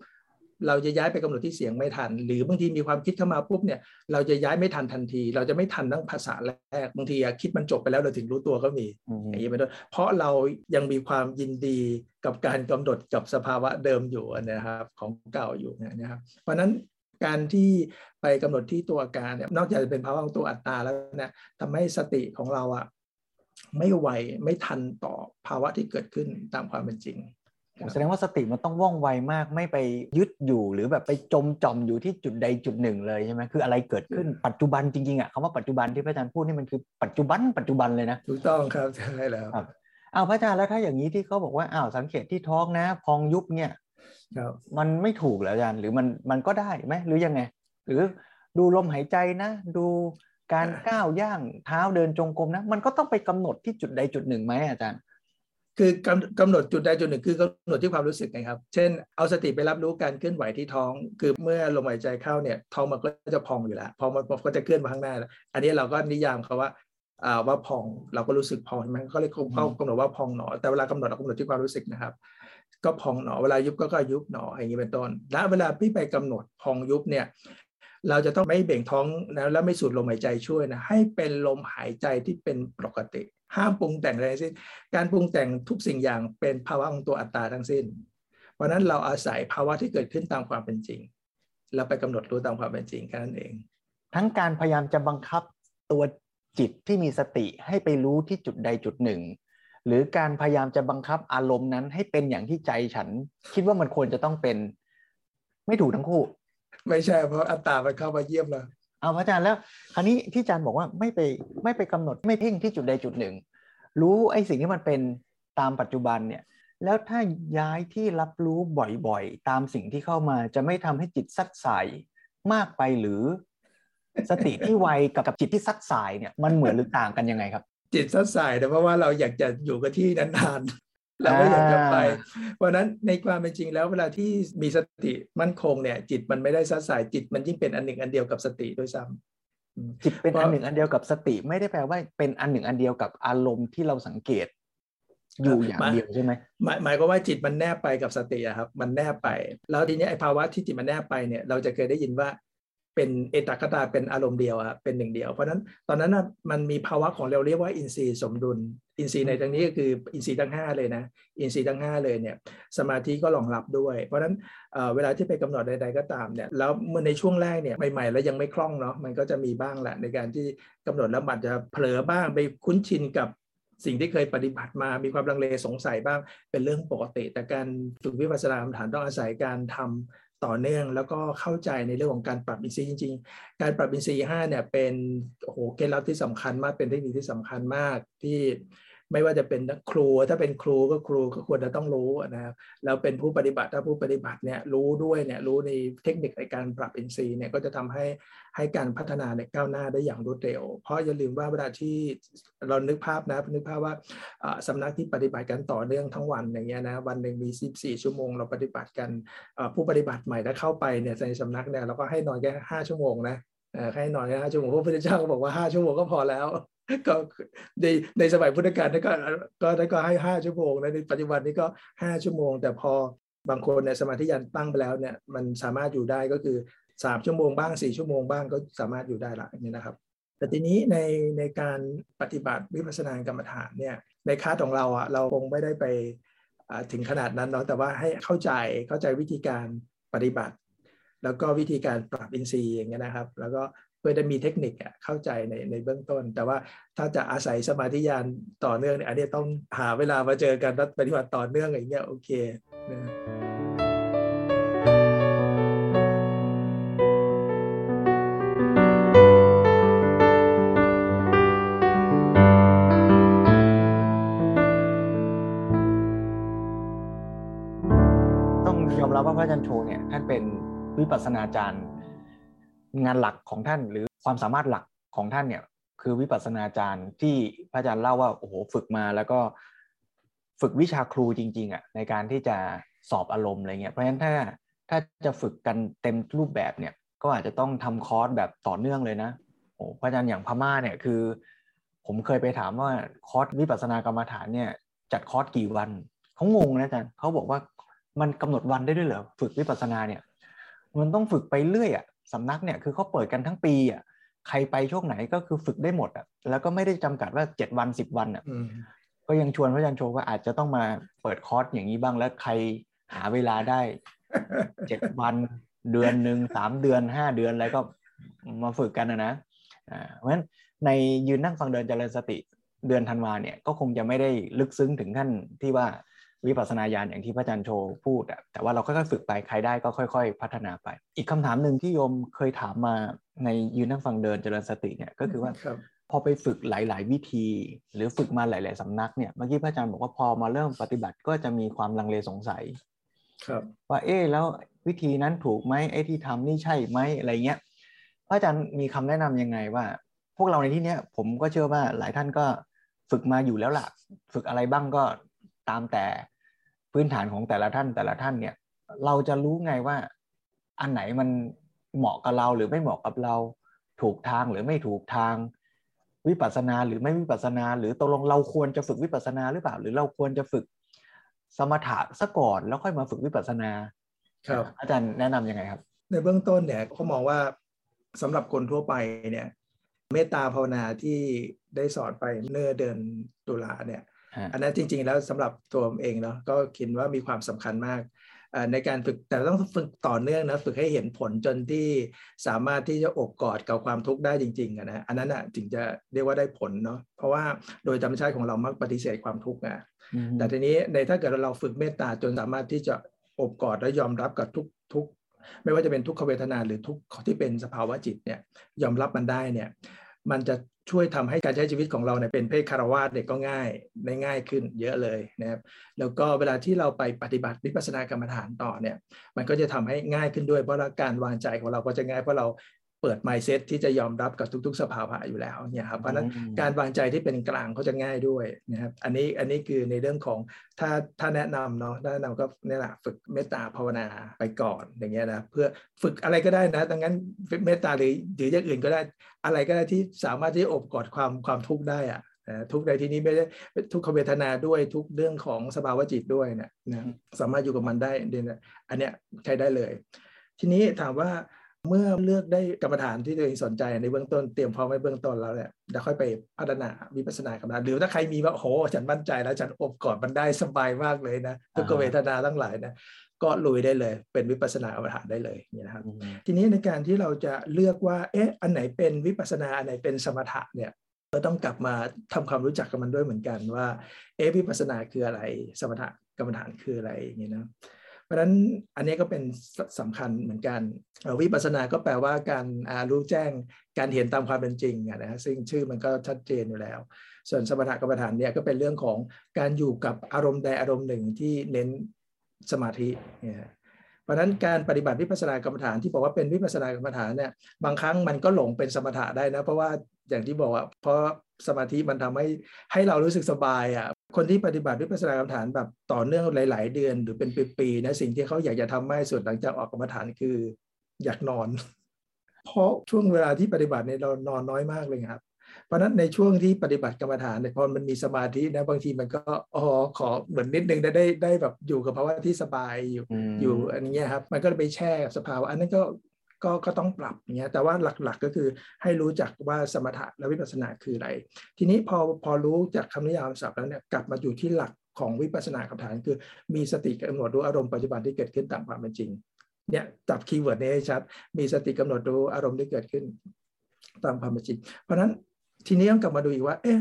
เราจะย้ายไปกำหนดที่เสียงไม่ทัน หรือบางทีมีความคิดเข้ามาปุ๊บเนี่ยเราจะย้ายไม่ทันทันที เราจะไม่ทันตั้งภาษาแรกบางทีคิดมันจบไปแล้วเราถึงรู้ตัวก็มีอย่างนี้เป็นต้นเพราะเรายังมีความยินดีกับการกำหนดกับสภาวะเดิมอยู่นะครับของเก่าอยู่นะครับ เพราะนั้นการที่ไปกำหนดที่ตัวการเนี่ยนอกจากจะเป็นภาวะของตัวอัตตาแล้วเนี่ยทำให้สติของเราอะไม่ไวไม่ทันต่อภาวะที่เกิดขึ้นตามความเป็นจริง แสดงว่าสติมันต้องว่องไวมากไม่ไปยึดอยู่หรือแบบไปจมจอมอยู่ที่จุดใดจุดหนึ่งเลยใช่ไหมคืออะไรเกิดขึ้นปัจจุบันจริงๆอะคำว่าปัจจุบันที่พระอาจารย์พูดนี่มันคือปัจจุบันปัจจุบันเลยนะถูกต้องครับใช่แล้วครับอ้าวพระอาจารย์แล้วถ้าอย่างนี้ที่เขาบอกว่าอ้าวสังเกตที่ท้องนะ พองยุบเนี่ยมันไม่ถูกแล้วอาจารย์หรือมันมันก็ได้ไหมหรือยังไง หรือดูลมหายใจนะ ดูการก้าวย่างเท้าเดินจงกรมนะ มันก็ต้องไปกำหนดที่จุดใดจุดหนึ่งไหมอาจารย์ คือกำกำหนดจุดใดจุดหนึ่งคือกำหนดที่ความรู้สึกไงครับ เช่น เอาสติไปรับรู้การเคลื่อนไหวที่ท้อง คือเมื่อลมหายใจเข้าเนี่ยท้องมันก็จะพองอยู่แล้วพอมันก็จะเคลื่อนมาข้างหน้าแล้วอันนี้เราก็นิยามเขาว่าอ่าว่าพองเราก็รู้สึกพองใช่ไหมเขาเลยเขากำหนดว่าพองหนอ แต่เวลากำหนดเรากำหนดที่ความรู้สึกนะครับ ก็พองหนอเวลายุบก็ก็ยุบหนออย่างนี้เป็นต้นและเวลาพี่ไปกำหนดพองยุบเนี่ยเราจะต้องไม่เบ่งท้องนะแล้วไม่สูดลมหายใจช่วยนะให้เป็นลมหายใจที่เป็นปกติ ห้ามปรุงแต่งอะไรทั้งสิ้นการปรุงแต่งทุกสิ่งอย่างเป็นภาวะของตัวอัตตาทั้งสิ้น เพราะนั้นเราอาศัยภาวะที่เกิดขึ้นตามความเป็นจริงแล้วไปกำหนดรู้ตามความเป็นจริงแค่นั้นเอง ทั้งการพยายามจะบังคับตัวจิตที่มีสติให้ไปรู้ที่จุดใดจุดหนึ่ง หรือการพยายามจะบังคับอารมณ์นั้นให้เป็นอย่างที่ใจฉัน คิดว่ามันควรจะต้องเป็น ไม่ถูกทั้งคู่ ไม่ใช่เพราะอัตตามันเข้ามาเยี่ยมเรา เอาพระอาจารย์แล้วคราวนี้ที่อาจารย์บอกว่าไม่ไปไม่ไปกำหนดไม่เพ่งที่จุดใดจุดหนึ่ง รู้ไอ้สิ่งที่มันเป็นตามปัจจุบันเนี่ยแล้วถ้าย้ายที่รับรู้บ่อยๆ ตามสิ่งที่เข้ามาจะไม่ทำให้จิตซัดสายมากไปหรือ สติที่ไวกับกับจิตที่ซัดสายเนี่ยมันเหมือนหรือต่างกันยังไงครับ จิตซัดสายแต่เพราะว่าเราอยากจะอยู่กับที่นาน เราไม่อยากจะไปเพราะนั้นในความเป็นจริงแล้วเวลาที่มีสติมั่นคงเนี่ยจิตมันไม่ได้ซัดสายจิตมันยิ่งเป็นอันหนึ่งอันเดียวกับสติด้วยซ้ำจิตเป็นอันหนึ่งอันเดียวกับสติไม่ได้แปลว่าเป็นอันหนึ่งอันเดียวกับอารมณ์ที่เราสังเกตอยู่อย่างเดียวใช่ไหมหมายหมายก็ว่าจิตมันแนบไปกับสติอะครับ มันแนบไป แล้วทีนี้ไอ้ภาวะที่จิตมันแนบไปเนี่ย เราจะเคยได้ยินว่า เป็นเอตากตาเป็นอารมณ์เดียวอะเป็นหนึ่งเดียว เพราะนั้นตอนนั้นมันมีภาวะของเราเรียกว่าอินทรีย์สมดุล อินทรีย์ในทางนี้ก็คืออินทรีย์ทั้ง 5 เลยนะ อินทรีย์ทั้ง 5 เลยเนี่ยสมาธิก็รองรับด้วย เพราะฉะนั้นเวลาที่ไปกำหนดใด ๆก็ตามเนี่ยแล้วเมื่อในช่วงแรกเนี่ยใหม่ๆแล้วยังไม่คล่องเนาะมันก็จะมีบ้างแหละในการที่กำหนดแล้วมันจะเผลอบ้างไปคุ้นชินกับสิ่งที่เคยปฏิบัติมามีความลังเลสงสัยบ้างเป็นเรื่องปกติ แต่การฝึกวิปัสสนากรรมฐานต้องอาศัยการทำ ต่อเนื่องแล้วก็เข้าใจในเรื่องของการปรับอินทรีย์จริง ๆ การปรับอินทรีย์ห้าเนี่ยเป็นโอ้โหเคล็ดลับที่สำคัญมากเป็นเทคนิคที่สำคัญมากที่ ไม่ว่าจะเป็นครู ถ้าเป็นครูก็ครูก็ควรจะต้องรู้นะครับแล้วเป็นผู้ปฏิบัติถ้าผู้ปฏิบัติเนี่ยรู้ด้วยเนี่ยรู้ในเทคนิคในการปรับอินทรีย์เนี่ยก็จะทำให้ให้การพัฒนาเนี่ยก้าวหน้าได้อย่างรวดเร็ว เพราะอย่าลืมว่าเวลาที่เรานึกภาพนะนึกภาพว่าสำนักที่ปฏิบัติกันต่อเนื่องทั้งวันอย่างเงี้ยนะวันหนึ่งมี 14 ชั่วโมง เราปฏิบัติกันผู้ปฏิบัติใหม่ถ้าเข้าไปเนี่ยในสำนักเนี่ยเราก็ให้นอนแค่ห้าชั่วโมงนะให้นอนแค่ห้าชั่วโมงพระพุทธเจ้าก็บอกว่าห้าชั่วโมงก็พอแล้ว ก็ในในสมัยพุทธกาลนี่ก็ก็ก็ให้ห้าชั่วโมงในปัจจุบันนี้ก็ห้าชั่วโมง แต่พอบางคนในสมาธิยันตั้งไปแล้วเนี่ยมันสามารถอยู่ได้ก็คือสามชั่วโมงบ้างสี่ชั่วโมงบ้างก็สามารถอยู่ได้ละนี่นะครับ แต่ทีนี้ในในการปฏิบัติวิปัสสนากรรมฐานเนี่ยในคาของเราอะเราคงไม่ได้ไปถึงขนาดนั้นเนาะแต่ว่าให้เข้าใจเข้าใจวิธีการปฏิบัติ แล้วก็วิธีการปรับอินทรีย์อย่างเงี้ยนะครับ แล้วก็ พื่อจะมีเทคนิคเข้าใจในในเบื้องต้น แต่ว่าถ้าจะอาศัยสมาธิญาณต่อเนื่องเนี่ยอันนี้ต้องหาเวลามาเจอกันปฏิบัติต่อเนื่องอย่างเงี้ยโอเคนะว่าพระอาจารย์โชเนี่ยท่านเป็นวิปัสสนาจารย์ งานหลักของท่านหรือความสามารถหลักของท่านเนี่ย คือวิปัสสนาจารย์ที่พระอาจารย์เล่าว่าโอ้โหฝึกมาแล้วก็ฝึกวิชาครูจริง ๆอะในการที่จะสอบอารมณ์อะไรเงี้ยเพราะฉะนั้นถ้าถ้าจะฝึกกันเต็มรูปแบบเนี่ย ก็อาจจะต้องทำคอร์สแบบต่อเนื่องเลยนะโอ้พระอาจารย์อย่างพม่าเนี่ยคือ ผมเคยไปถามว่าคอร์สวิปัสสนากรรมฐานเนี่ยจัดคอร์สกี่วันเขางงนะอาจารย์เขาบอกว่ามันกำหนดวันได้ด้วยเหรอฝึกวิปัสสนาเนี่ย มันต้องฝึกไปเรื่อยอะ สำนักเนี่ยคือเขาเปิดกันทั้งปีอะใครไปช่วงไหนก็คือฝึกได้หมดอะแล้วก็ไม่ได้จำกัดว่าเจ็ดวันสิบวันอะก็ยังชวนพระอาจารย์โชว์ว่าอาจจะต้องมาเปิดคอร์สอย่างนี้บ้างแล้วใครหาเวลาได้เจ็ดวันเดือนหนึ่งสามเดือนห้าเดือนอะไรก็มาฝึกกันนะนะอ่าเพราะฉะนั้นในยืนนั่งฟังเดินเจริญสติเดือนธันวาเนี่ยก็คงจะไม่ได้ลึกซึ้งถึงขั้นที่ว่า วิปัสสนาญาณอย่างที่พระอาจารย์โชพูดอะแต่ว่าเราค่อยๆฝึกไปใครได้ก็ค่อย ๆ พัฒนาไป อีกคำถามหนึ่งที่โยมเคยถามมาในยืนนั่งฟังเดินเจริญสติเนี่ยก็คือว่าพอไปฝึกหลาย ๆ วิธี หรือฝึกมาหลาย ๆ สำนักเนี่ยเมื่อกี้พระอาจารย์บอกว่าพอมาเริ่มปฏิบัติก็จะมีความลังเลสงสัยครับว่าเอ๊แล้ววิธีนั้นถูกไหมไอ้ที่ทำนี่ใช่ไหมอะไรเงี้ยพระอาจารย์มีคำแนะนํำยังไงว่า พวกเราในที่เนี้ยผมก็เชื่อว่าหลายท่านก็ฝึกมาอยู่แล้วล่ะ ฝึกอะไรบ้างก็ ตามแต่พื้นฐานของแต่ละท่านแต่ละท่านเนี่ย เราจะรู้ไงว่าอันไหนมันเหมาะกับเราหรือไม่เหมาะกับเราถูกทางหรือไม่ถูกทางวิปัสสนาหรือไม่วิปัสสนา หรือตกลงเราควรจะฝึกวิปัสสนาหรือเปล่า หรือเราควรจะฝึกสมถะซะก่อนแล้วค่อยมาฝึกวิปัสสนาครับอาจารย์แนะนํำยังไงครับ ในเบื้องต้นเนี่ยเขามองว่าสำหรับคนทั่วไปเนี่ยเมตตาภาวนาที่ได้สอนไปเมื่อเดือนตุลาเนี่ย อันนั้นจริง ๆ แล้วสำหรับตัวผมเองเนาะก็คิดว่ามีความสำคัญมากในการฝึกแต่ต้องฝึกต่อเนื่องนะฝึกให้เห็นผลจนที่สามารถที่จะอบกอดกับความทุกข์ได้จริงๆนะอันนั้นอะถึงจะเรียกว่าได้ผลเนาะเพราะว่าโดยธรรมชาติของเรามักปฏิเสธความทุกข์อะแต่ทีนี้ในถ้าเกิดเราฝึกเมตตาจนสามารถที่จะอบกอดและยอมรับกับทุกทุกไม่ว่าจะเป็นทุกขเวทนาหรือทุกที่เป็นสภาวะจิตเนี่ยยอมรับมันได้เนี่ยมันจะ ช่วยทำให้การใช้ชีวิตของเราเนี่ยเป็นเพศคารวาสเนี่ยก็ง่ายได้ง่ายขึ้นเยอะเลยนะครับแล้วก็เวลาที่เราไปปฏิบัติวิปัสสนากรรมฐานต่อเนี่ยมันก็จะทำให้ง่ายขึ้นด้วยเพราะการวางใจของเราก็จะง่ายเพราะเรา เปิดไมเซ็ตที่จะยอมรับกับทุก ๆ สภาวะอยู่แล้วเนี่ยครับเพราะนั้นการวางใจที่เป็นกลางเขาจะง่ายด้วยนะครับอันนี้อันนี้คือในเรื่องของถ้าถ้าแนะนำเนาะแนะนำก็นี่แหละฝึกเมตตาภาวนาไปก่อนอย่างเงี้ยนะเพื่อฝึกอะไรก็ได้นะดังนั้นเมตตาหรือหรืออย่างอื่นก็ได้อะไรก็ได้ที่สามารถที่อบกอดความความทุกข์ได้อะทุกในที่นี้ไม่ได้ทุกขเวทนาด้วยทุกเรื่องของสภาวะจิตด้วยนะนะสามารถอยู่กับมันได้เดนอันเนี้ยใช้ได้เลย ทีนี้ถามว่า เมื่อเลือกได้กรรมฐานที่ตัวเองสนใจในเบื้องต้นเตรียมพร้อมไว้เบื้องต้นแล้วเนี่ยเดี๋ยวค่อยไปพัฒนาวิปัสสนากรรมฐานหรือถ้าใครมีว่าโอ้ฉันมั่นใจแล้วฉันอบกอดมันได้สบายมากเลยนะทุกเวทนาทั้งหลายนะก็ลุยได้เลย เป็นวิปัสสนากรรมฐานได้เลยนี่นะครับ ทีนี้ในการที่เราจะเลือกว่าเอ๊ะอันไหนเป็นวิปัสสนาอันไหนเป็นสมถะเนี่ยเราต้องกลับมาทำความรู้จักกับมันด้วยเหมือนกันว่าเอ๊ะวิปัสสนาคืออะไร สมถะกรรมฐานคืออะไรอย่างนี้นะ เพราะฉะนั้นอันนี้ก็เป็นสำคัญเหมือนกันวิปัสสนาก็แปลว่าการรู้แจ้งการเห็นตามความเป็นจริงนะฮะซึ่งชื่อมันก็ชัดเจนอยู่แล้ว ส่วนสมถกรรมฐานเนี่ยก็เป็นเรื่องของการอยู่กับอารมณ์ใดอารมณ์หนึ่งที่เน้นสมาธิเนี่ยเพราะนั้นการปฏิบัติวิปัสสนากรรมฐานที่บอกว่าเป็นวิปัสสนากรรมฐานเนี่ยบางครั้งมันก็หลงเป็นสมถะได้นะเพราะว่า อย่างที่บอกว่าเพราะสมาธิมันทำให้ให้เรารู้สึกสบายอะคนที่ปฏิบัติวิปัสสนากรรมฐานแบบต่อเนื่องหลาย ๆ เดือนหรือเป็นปีๆนะสิ่งที่เขาอยากจะทำไม่สุดหลังจากออกกรรมฐานคืออยากนอน เพราะช่วงเวลาที่ปฏิบัติเนี่ยเรานอนน้อยมากเลยครับ เพราะนั้นในช่วงที่ปฏิบัติกรรมฐานเนี่ยพอมันมีสมาธินะบางทีมันก็อ๋อขอเหมือนนิดนึงได้ได้ได้แบบอยู่กับภาวะที่สบายอยู่อยู่อันนี้ครับ มันก็ไปแช่กับสภาวะอันนั้นก็ ก็ก็ต้องปรับเงี้ยแต่ว่าหลักๆก็คือให้รู้จักว่าสมถะและวิปัสสนาคืออะไร ทีนี้พอพอรู้จากคำนิยามศัพท์แล้วเนี่ยกลับมาอยู่ที่หลักของวิปัสสนากรรมฐานคือมีสติกำหนดรู้อารมณ์ปัจจุบันที่เกิดขึ้นตามความเป็นจริงเนี่ยจับ keyword นี้ให้ชัด มีสติกำหนดรู้อารมณ์ที่เกิดขึ้นตามความเป็นจริง เพราะนั้นทีนี้ต้องกลับมาดูอีกว่า เอ๊ะ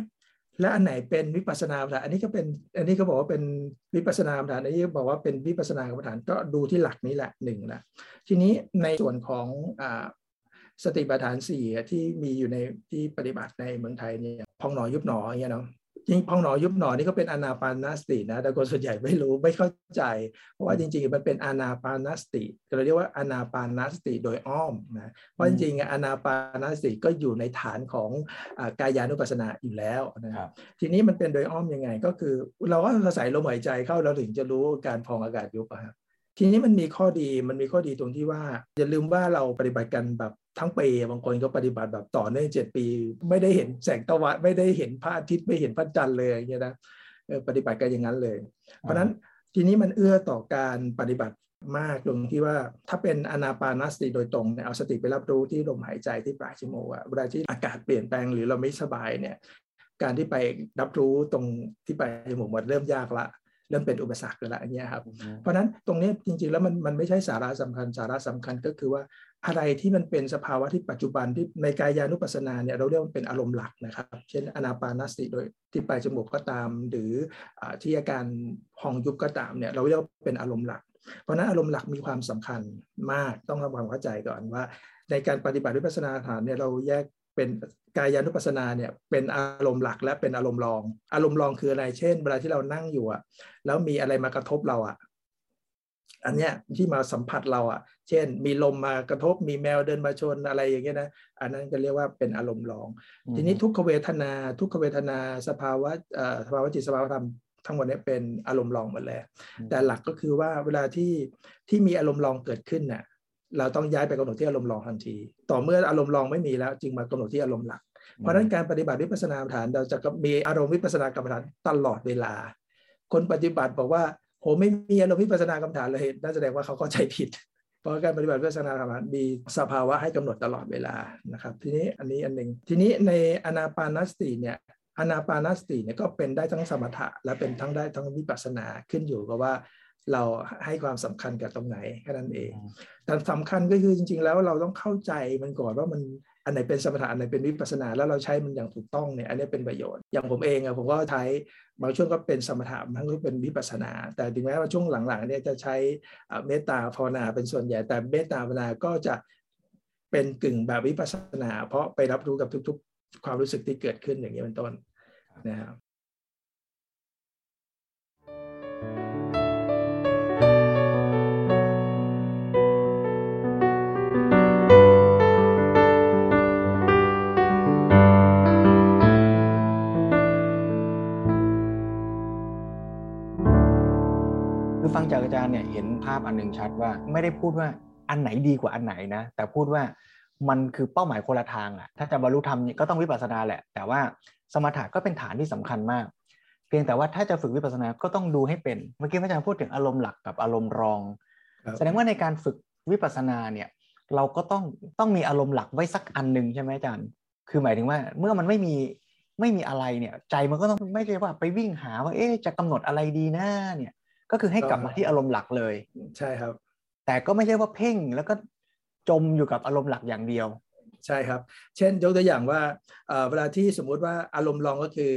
และอันไหนเป็นวิปัสสนากรรมฐานอันนี้ก็เป็นอันนี้ก็บอกว่าเป็นวิปัสสนากรรมฐานอันนี้บอกว่าเป็นวิปัสสนากรรมฐานก็ดูที่หลักนี้แหละหนึ่งละทีนี้ในส่วนของอ่าสติปัฏฐานสี่ที่มีอยู่ในที่ปฏิบัติในเมืองไทยเนี่ยพองหนอยุบหนออย่างเงี้ยเนาะ จริงพองหนอยุบหนอนี่ก็เป็นอนาปานสตินะแต่คนส่วนใหญ่ไม่รู้ไม่เข้าใจ เพราะว่าจริงๆมันเป็นอนาปานสติเราเรียกว่าอนาปานสติโดยอ้อมนะเพราะจริงๆอนาปานสติก็อยู่ในฐานของกายานุปัสสนาอยู่แล้วนะครับทีนี้มันเป็นโดยอ้อมยังไง ก็คือ เราก็อาศัยลมหายใจเข้าเราถึงจะรู้การพองอากาศยุบครับทีนี้มันมีข้อดีมันมีข้อดีตรงที่ว่าอย่าลืมว่าเราปฏิบัติกันแบบ ทั้งปีบางคนก็ปฏิบัติแบบต่อเนื่องเจ็ดปี ไม่ได้เห็นแสงตะวันไม่ได้เห็นพระอาทิตย์ไม่เห็นพระจันทร์เลยอย่างเงี้ยนะปฏิบัติกันอย่างนั้นเลย เพราะนั้นทีนี้มันเอื้อต่อการปฏิบัติมากตรงที่ว่าถ้าเป็นอนาปานสติโดยตรงเนี่ยเอาสติไปรับรู้ที่ลมหายใจที่ปลายจมูกอะเวลาที่อากาศเปลี่ยนแปลงหรือเราไม่สบายเนี่ยการที่ไปรับรู้ตรงที่ปลายจมูกมันเริ่มยากละ เริ่มเป็นอุปสรรคแล้วอันนี้ครับเพราะนั้นตรงนี้จริงๆแล้วมันมันไม่ใช่สาระสำคัญสาระสำคัญก็คือว่าอะไรที่มันเป็นสภาวะที่ปัจจุบันที่ในกายานุปัสสนาเนี่ยเราเรียกว่าเป็นอารมณ์หลักนะครับ เช่นอนาปานสติโดยที่ปลายจมูกก็ตาม หรือที่อาการพองยุบก็ตามเนี่ยเราเรียกว่าเป็นอารมณ์หลัก เพราะนั้นอารมณ์หลักมีความสำคัญมากต้องทำความเข้าใจก่อนว่า ในการปฏิบัติวิปัสสนาฐานเนี่ยเราแยกเป็น กายานุปัสสนาเนี่ยเป็นอารมณ์หลักและเป็นอารมณ์รอง อารมณ์รองคืออะไร เช่น เวลาที่เรานั่งอยู่อะแล้วมีอะไรมากระทบเราอะอันเนี้ยที่มาสัมผัสเราอะเช่น มีลมมากระทบ มีแมวเดินมาชนอะไรอย่างเงี้ยนะ อันนั้นก็เรียกว่าเป็นอารมณ์รอง ทีนี้ทุกขเวทนา ทุกขเวทนาสภาวะสภาวะจิตสภาวะธรรมทั้งหมดนี้เป็นอารมณ์รองหมดเลยแต่หลักก็คือว่าเวลาที่ที่มีอารมณ์รองเกิดขึ้นเนี่ย เราต้องย้ายไปกำหนดที่อารมณ์รองทันที ต่อเมื่ออารมณ์รองไม่มีแล้วจึงมากำหนดที่อารมณ์หลัก เพราะฉะนั้นการปฏิบัติวิปัสสนากรรมฐานเราจะมีอารมณ์วิปัสสนากรรมฐานตลอดเวลา คนปฏิบัติบอกว่าโหไม่มีอารมณ์วิปัสสนากรรมฐานเลยนั่นแสดงว่าเขาเข้าใจผิด เพราะการปฏิบัติวิปัสสนากรรมฐานมีสภาวะให้กำหนดตลอดเวลานะครับ ทีนี้อันนี้อันหนึ่งทีนี้ในอนาปานสติเนี่ยอนาปานสติเนี่ยก็เป็นได้ทั้งสมถะและเป็นทั้งได้ทั้งวิปัสสนาขึ้นอยู่กับว่า เราให้ความสำคัญกับตรงไหนแค่นั้นเอง แต่สำคัญก็คือจริง ๆ แล้วเราต้องเข้าใจมันก่อนว่ามันอันไหนเป็นสมถะอันไหนเป็นวิปัสนา แล้วเราใช้มันอย่างถูกต้องเนี่ยอันนี้เป็นประโยชน์อย่างผมเองอะผมก็ใช้บางช่วงก็เป็นสมถะบางช่วงเป็นวิปัสนา แต่ถึงแม้ว่าช่วงหลังๆเนี่ยจะใช้เมตตาภาวนาเป็นส่วนใหญ่ แต่เมตตาภาวนาก็จะเป็นกึ่งแบบวิปัสนา เพราะไปรับรู้กับทุก ๆ ความรู้สึกที่เกิดขึ้นอย่างนี้เป็นต้นนะครับ ฟังจากอาจารย์เนี่ยเห็นภาพอันหนึ่งชัดว่า ไม่ได้พูดว่าอันไหนดีกว่าอันไหนนะ แต่พูดว่ามันคือเป้าหมายคนละทางอะถ้าจะบรรลุธรรมก็ต้องวิปัสสนาแหละ แต่ว่าสมถะก็เป็นฐานที่สำคัญมาก เพียงแต่ว่าถ้าจะฝึกวิปัสสนาก็ต้องดูให้เป็น เมื่อกี้อาจารย์พูดถึงอารมณ์หลักกับอารมณ์รอง แสดงว่าในการฝึกวิปัสสนาเนี่ยเราก็ต้องต้องมีอารมณ์หลักไว้สักอันหนึ่งใช่ไหมอาจารย์ คือหมายถึงว่าเมื่อมันไม่มีไม่มีอะไรเนี่ยใจมันก็ต้องไม่ใช่ว่าไปวิ่งหาว่าเอ๊ะจะกำหนดอะไรดีนะเนี่ย ก็คือให้กลับมาที่อารมณ์หลักเลย ใช่ครับ แต่ก็ไม่ใช่ว่าเพ่งแล้วก็จมอยู่กับอารมณ์หลักอย่างเดียว ใช่ครับ เช่นยกตัวอย่างว่าเวลาที่สมมุติว่าอารมณ์รองก็คือ